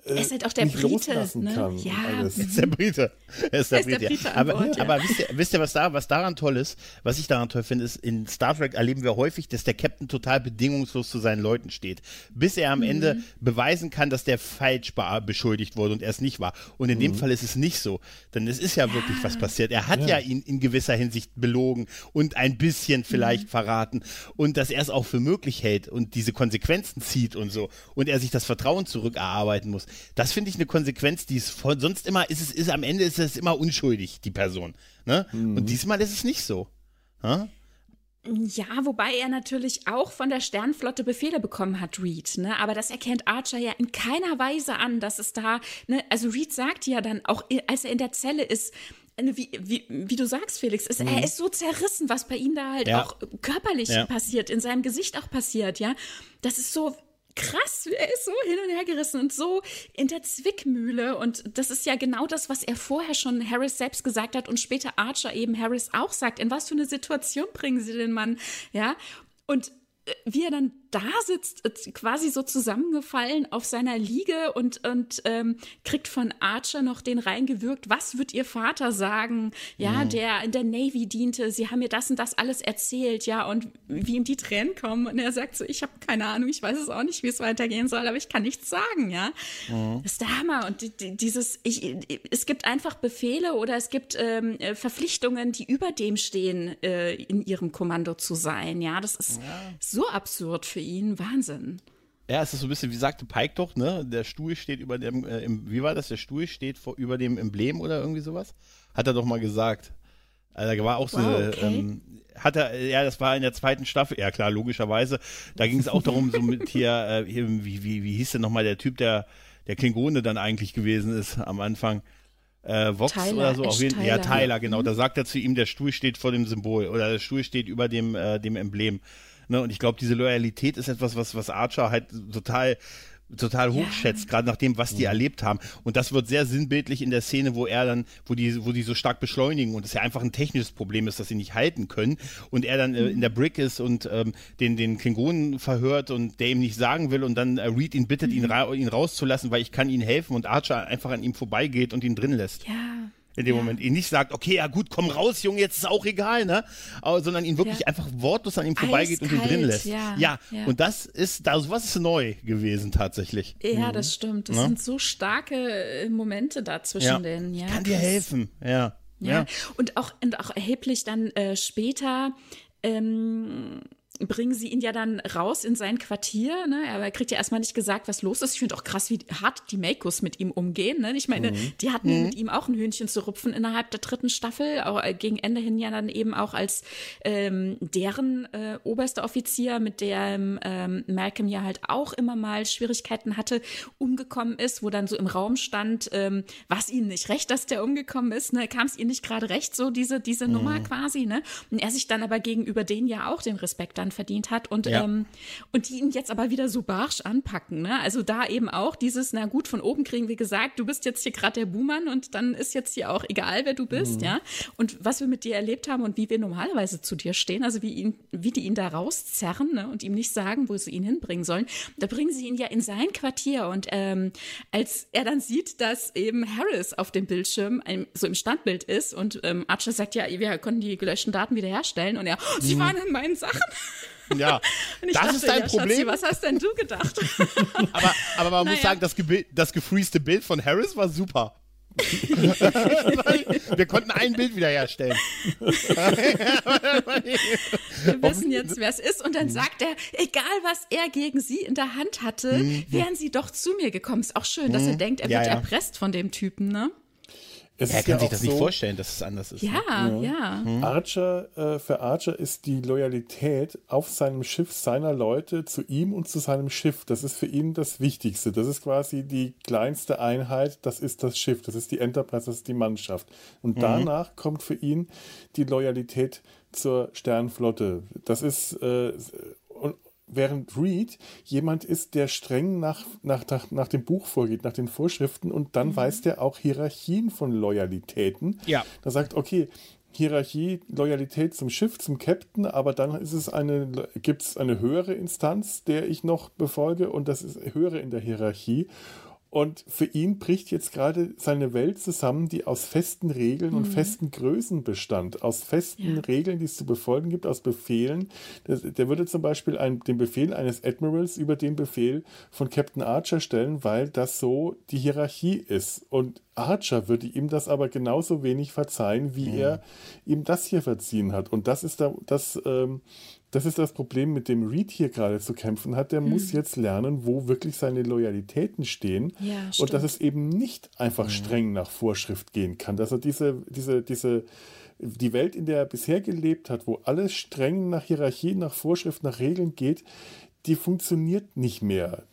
er ist halt auch der Brite, ne? Ja. Er ist der Brite. Er ist der, er ist Brite. Brite aber, Bord, ja. aber wisst, ihr, wisst ihr, was, da, was daran toll ist? Was ich daran toll finde, ist, in Star Trek erleben wir häufig, dass der Captain total bedingungslos zu seinen Leuten steht. Bis er am mhm. Ende beweisen kann, dass der falsch beschuldigt wurde und er es nicht war. Und in mhm. dem Fall ist es nicht so. Denn es ist ja, ja. wirklich was passiert. Er hat ja, ja ihn in gewisser Hinsicht belogen und ein bisschen vielleicht mhm. verraten. Und dass er es auch für möglich hält und diese Konsequenzen zieht und so. Und er sich das Vertrauen zurückerarbeiten muss. Das finde ich eine Konsequenz, die ist voll, sonst immer ist es, ist am Ende ist es immer unschuldig, die Person. Ne? Mhm. Und diesmal ist es nicht so. Ha? Ja, wobei er natürlich auch von der Sternflotte Befehle bekommen hat, Reed. Ne? Aber das erkennt Archer ja in keiner Weise an, dass es da, ne? also Reed sagt ja dann, auch als er in der Zelle ist, ne, wie, wie, wie du sagst, Felix, ist, mhm. er ist so zerrissen, was bei ihm da halt ja. auch körperlich ja. passiert, in seinem Gesicht auch passiert, ja. Das ist so, krass, er ist so hin und her gerissen und so in der Zwickmühle. Und das ist ja genau das, was er vorher schon Harris selbst gesagt hat und später Archer eben Harris auch sagt. In was für eine Situation bringen sie den Mann? Ja. Und äh, wie er dann da sitzt, äh, quasi so zusammengefallen auf seiner Liege und, und ähm, kriegt von Archer noch den reingewirkt, was wird ihr Vater sagen, ja, mhm. der in der Navy diente, sie haben mir das und das alles erzählt, ja, und wie ihm die Tränen kommen und er sagt so, ich habe keine Ahnung, ich weiß es auch nicht, wie es weitergehen soll, aber ich kann nichts sagen, ja. Mhm. Das ist der Hammer und die, die, dieses, ich, es gibt einfach Befehle oder es gibt ähm, äh, Verpflichtungen, die über dem stehen, äh, in ihrem Kommando zu sein, ja, das ist ja. so absurd für ihn. Wahnsinn. Ja, es ist so ein bisschen, wie sagte Pike doch, ne? Der Stuhl steht über dem, äh, im, wie war das? Der Stuhl steht vor, über dem Emblem oder irgendwie sowas? Hat er doch mal gesagt. Also, da war auch so, wow, okay. ähm, hat er, ja, das war in der zweiten Staffel, ja klar, logischerweise. Da ging es auch darum, so mit hier, äh, hier wie, wie, wie hieß denn nochmal der Typ, der, der Klingone dann eigentlich gewesen ist am Anfang? Äh, Vox Tyler, oder so, auf jeden Fall. Ja, Tyler, genau. Mhm. Da sagt er zu ihm, der Stuhl steht vor dem Symbol oder der Stuhl steht über dem, äh, dem Emblem. Ne? Und ich glaube, diese Loyalität ist etwas, was, was Archer halt total total hochschätzt, ja. gerade nach dem, was die erlebt haben. Und das wird sehr sinnbildlich in der Szene, wo er dann, wo die, wo die so stark beschleunigen und es ja einfach ein technisches Problem ist, dass sie nicht halten können und er dann äh, in der Brick ist und ähm, den, den Klingonen verhört und der ihm nicht sagen will und dann äh, Reed ihn bittet, mhm. ihn, ra ihn rauszulassen, weil ich kann ihm helfen und Archer einfach an ihm vorbeigeht und ihn drin lässt. Ja in dem ja. Moment ihn nicht sagt, okay, ja gut, komm raus, Junge, jetzt ist auch egal, ne? Aber, sondern ihn wirklich ja. einfach wortlos an ihm vorbeigeht Eiskalt, und ihn drin lässt. Ja, ja. und das ist, da sowas ist neu gewesen tatsächlich. Ja, mhm. das stimmt. Das sind so starke äh, Momente da zwischen den. Ja, Kann dir helfen, ja. Ja. Und auch, und auch erheblich dann äh, später. Ähm, bringen sie ihn ja dann raus in sein Quartier. Ne? Er kriegt ja erstmal nicht gesagt, was los ist. Ich finde auch krass, wie hart die Makos mit ihm umgehen. Ne? Ich meine, mhm. die hatten mhm. mit ihm auch ein Hühnchen zu rupfen innerhalb der dritten Staffel. Auch, äh, gegen Ende hin ja dann eben auch als ähm, deren äh, oberster Offizier, mit dem ähm, Malcolm ja halt auch immer mal Schwierigkeiten hatte, umgekommen ist, wo dann so im Raum stand, ähm, was ihnen nicht recht, dass der umgekommen ist. Ne? Kam es ihnen nicht gerade recht, so diese, diese mhm. Nummer quasi. Ne? Und er sich dann aber gegenüber denen ja auch den Respekt dann verdient hat und, ja. ähm, und die ihn jetzt aber wieder so barsch anpacken. Ne? Also da eben auch dieses, na gut, von oben kriegen wir gesagt, du bist jetzt hier gerade der Buhmann und dann ist jetzt hier auch egal, wer du bist, mhm. ja. Und was wir mit dir erlebt haben und wie wir normalerweise zu dir stehen, also wie, ihn, wie die ihn da rauszerren ne? und ihm nicht sagen, wo sie ihn hinbringen sollen, da bringen sie ihn ja in sein Quartier und ähm, als er dann sieht, dass eben Harris auf dem Bildschirm so im Standbild ist und ähm, Archer sagt, ja, wir konnten die gelöschten Daten wiederherstellen und er, oh, sie mhm. waren in meinen Sachen. Ja, das dachte, ist dein ja, Problem. Schatzi, was hast denn du gedacht? aber, aber man naja. muss sagen, das, das gefreeste Bild von Harris war super. Wir konnten ein Bild wiederherstellen. Wir wissen jetzt, wer es ist. Und dann sagt er, egal was er gegen sie in der Hand hatte, mhm. wären sie doch zu mir gekommen. Ist auch schön, dass er mhm. denkt, er ja, wird ja. erpresst von dem Typen, ne? Es er kann ja sich das so, nicht vorstellen, dass es anders ist. Ja, ne? ja. ja. Hm. Archer, äh, für Archer ist die Loyalität auf seinem Schiff seiner Leute zu ihm und zu seinem Schiff, das ist für ihn das Wichtigste. Das ist quasi die kleinste Einheit, das ist das Schiff, das ist die Enterprise, das ist die Mannschaft. Und mhm. danach kommt für ihn die Loyalität zur Sternflotte. Das ist, äh, während Reed jemand ist, der streng nach, nach, nach, nach dem Buch vorgeht, nach den Vorschriften und dann mhm. weiß der auch Hierarchien von Loyalitäten. Ja. Da sagt, okay, Hierarchie, Loyalität zum Schiff, zum Captain, aber dann ist es eine, gibt es eine höhere Instanz, der ich noch befolge und das ist höhere in der Hierarchie. Und für ihn bricht jetzt gerade seine Welt zusammen, die aus festen Regeln mhm. und festen Größen bestand. Aus festen ja. Regeln, die es zu befolgen gibt, aus Befehlen. Der, der würde zum Beispiel ein, den Befehl eines Admirals über den Befehl von Captain Archer stellen, weil das so die Hierarchie ist. Und Archer würde ihm das aber genauso wenig verzeihen, wie mhm. er ihm das hier verziehen hat. Und das ist da, das, ähm, das ist das Problem, mit dem Reed hier gerade zu kämpfen hat. Der mhm. muss jetzt lernen, wo wirklich seine Loyalitäten stehen. Ja, und dass es eben nicht einfach mhm. streng nach Vorschrift gehen kann. Dass er diese, diese, diese, die Welt, in der er bisher gelebt hat, wo alles streng nach Hierarchie, nach Vorschrift, nach Regeln geht, die funktioniert nicht mehr.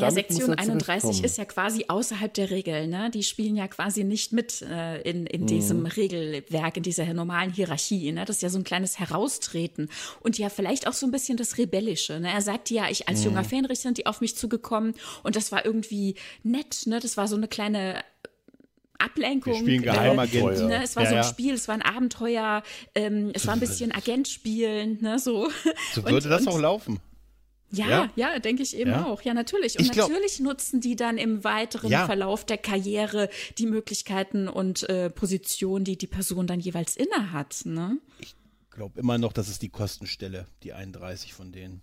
Naja, Sektion 31 ist ja quasi außerhalb der Regel. Ne? Die spielen ja quasi nicht mit äh, in, in mhm. diesem Regelwerk, in dieser normalen Hierarchie. Ne? Das ist ja so ein kleines Heraustreten und ja vielleicht auch so ein bisschen das Rebellische. Ne? Er sagt ja, ich als mhm. junger Fähnrich sind die auf mich zugekommen und das war irgendwie nett. Ne? Das war so eine kleine Ablenkung. Wir spielen Geheimagent. Äh, ne, es war ja, so ein Spiel, es war ein Abenteuer, ähm, es war ein bisschen Agentspielen, ne, so. So würde und, das und, auch laufen. Ja, ja, ja denke ich eben ja. auch. Ja, natürlich. Und glaub, natürlich nutzen die dann im weiteren ja. Verlauf der Karriere die Möglichkeiten und äh, Positionen, die die Person dann jeweils inne hat. Ne? Ich glaube immer noch, das ist die Kostenstelle, die 31 von denen.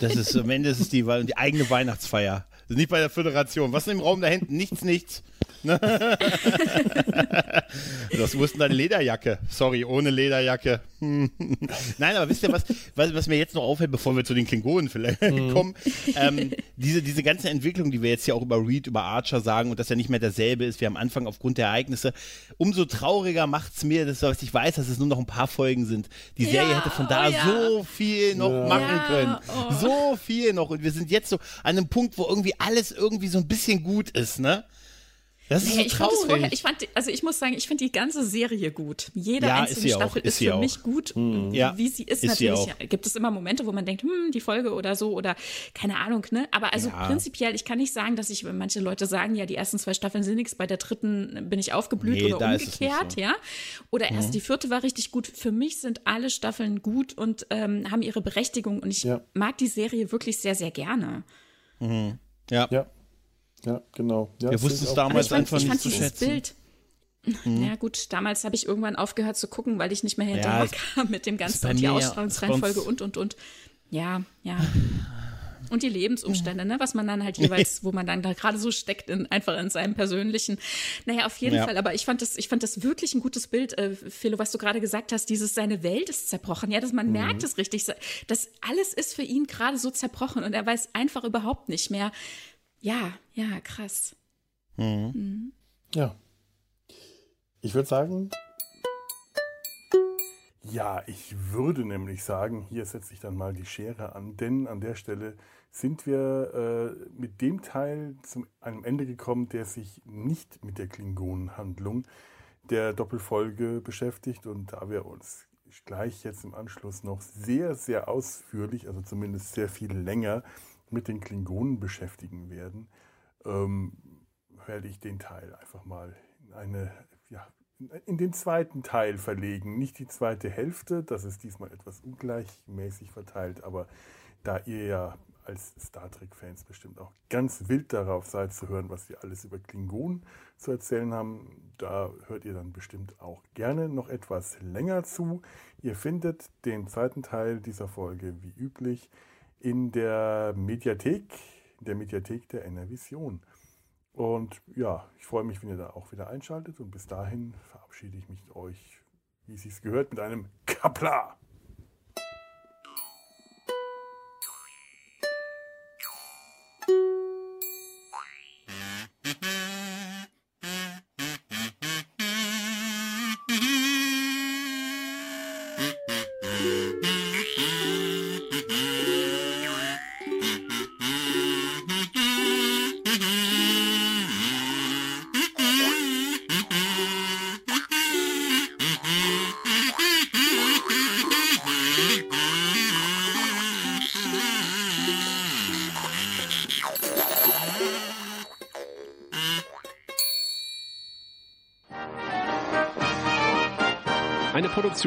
das ist am Ende ist es die, die eigene Weihnachtsfeier. Nicht bei der Föderation. Was ist im Raum da hinten? Nichts, nichts. das wussten deine Lederjacke. Sorry, ohne Lederjacke. Nein, aber wisst ihr, was, was, was, mir jetzt noch auffällt, bevor wir zu den Klingonen vielleicht mhm. kommen? Ähm, diese, diese ganze Entwicklung, die wir jetzt ja auch über Reed, über Archer sagen und dass er nicht mehr derselbe ist wie am Anfang aufgrund der Ereignisse, umso trauriger macht es mir, dass ich weiß, dass es nur noch ein paar Folgen sind. Die Serie ja, hätte von da oh ja. so viel noch ja. machen können. Oh. So viel noch. Und wir sind jetzt so an einem Punkt, wo irgendwie alles irgendwie so ein bisschen gut ist, ne? Das ist Nee, so ich fand traurig. ich fand, also ich muss sagen, ich finde die ganze Serie gut. Jede Ja, ist einzelne sie auch, Staffel ist ist sie für auch. mich gut, Ja, wie sie ist. ist sie natürlich gibt es immer Momente, wo man denkt, hm, die Folge oder so oder keine Ahnung, ne? Aber also Ja. prinzipiell, ich kann nicht sagen, dass ich, wenn manche Leute sagen, ja, die ersten zwei Staffeln sind nichts, bei der dritten bin ich aufgeblüht Nee, oder ist umgekehrt, so. Mhm. ja? Oder erst die vierte war richtig gut. Für mich sind alle Staffeln gut und ähm, haben ihre Berechtigung und ich Ja. mag die Serie wirklich sehr, sehr gerne. Ja. Ja, ja, genau. Ja, Wir wussten es damals ich fand, einfach ich nicht fand zu dieses schätzen. Bild. Ja gut, damals habe ich irgendwann aufgehört zu gucken, weil ich nicht mehr Ja, hinterher es- kam mit dem Ganzen und die ja- Ausstrahlungsreihenfolge und, und, und. Ja, ja. Und die Lebensumstände, ne, was man dann halt jeweils, wo man dann da gerade so steckt, in, einfach in seinem persönlichen. Naja, auf jeden Ja. Fall, aber ich fand das, ich fand das wirklich ein gutes Bild, äh, Philo, was du gerade gesagt hast, dieses, seine Welt ist zerbrochen. Ja, dass man merkt es richtig. Das alles ist für ihn gerade so zerbrochen und er weiß einfach überhaupt nicht mehr. Ja, ja, krass. Ja. Ich würde sagen, ja, ich würde nämlich sagen, hier setze ich dann mal die Schere an, denn an der Stelle sind wir äh, mit dem Teil zu einem Ende gekommen, der sich nicht mit der Klingonenhandlung der Doppelfolge beschäftigt und da wir uns gleich jetzt im Anschluss noch sehr, sehr ausführlich, also zumindest sehr viel länger mit den Klingonen beschäftigen werden, ähm, werde ich den Teil einfach mal in eine, ja, in den zweiten Teil verlegen. Nicht die zweite Hälfte, das ist diesmal etwas ungleichmäßig verteilt, aber da ihr ja als Star Trek-Fans bestimmt auch ganz wild darauf seid zu hören, was wir alles über Klingonen zu erzählen haben, da hört ihr dann bestimmt auch gerne noch etwas länger zu. Ihr findet den zweiten Teil dieser Folge wie üblich in der Mediathek, in der Mediathek der NRVision. Und ja, ich freue mich, wenn ihr da auch wieder einschaltet. Und bis dahin verabschiede ich mich euch, wie es sich gehört, mit einem Kapla.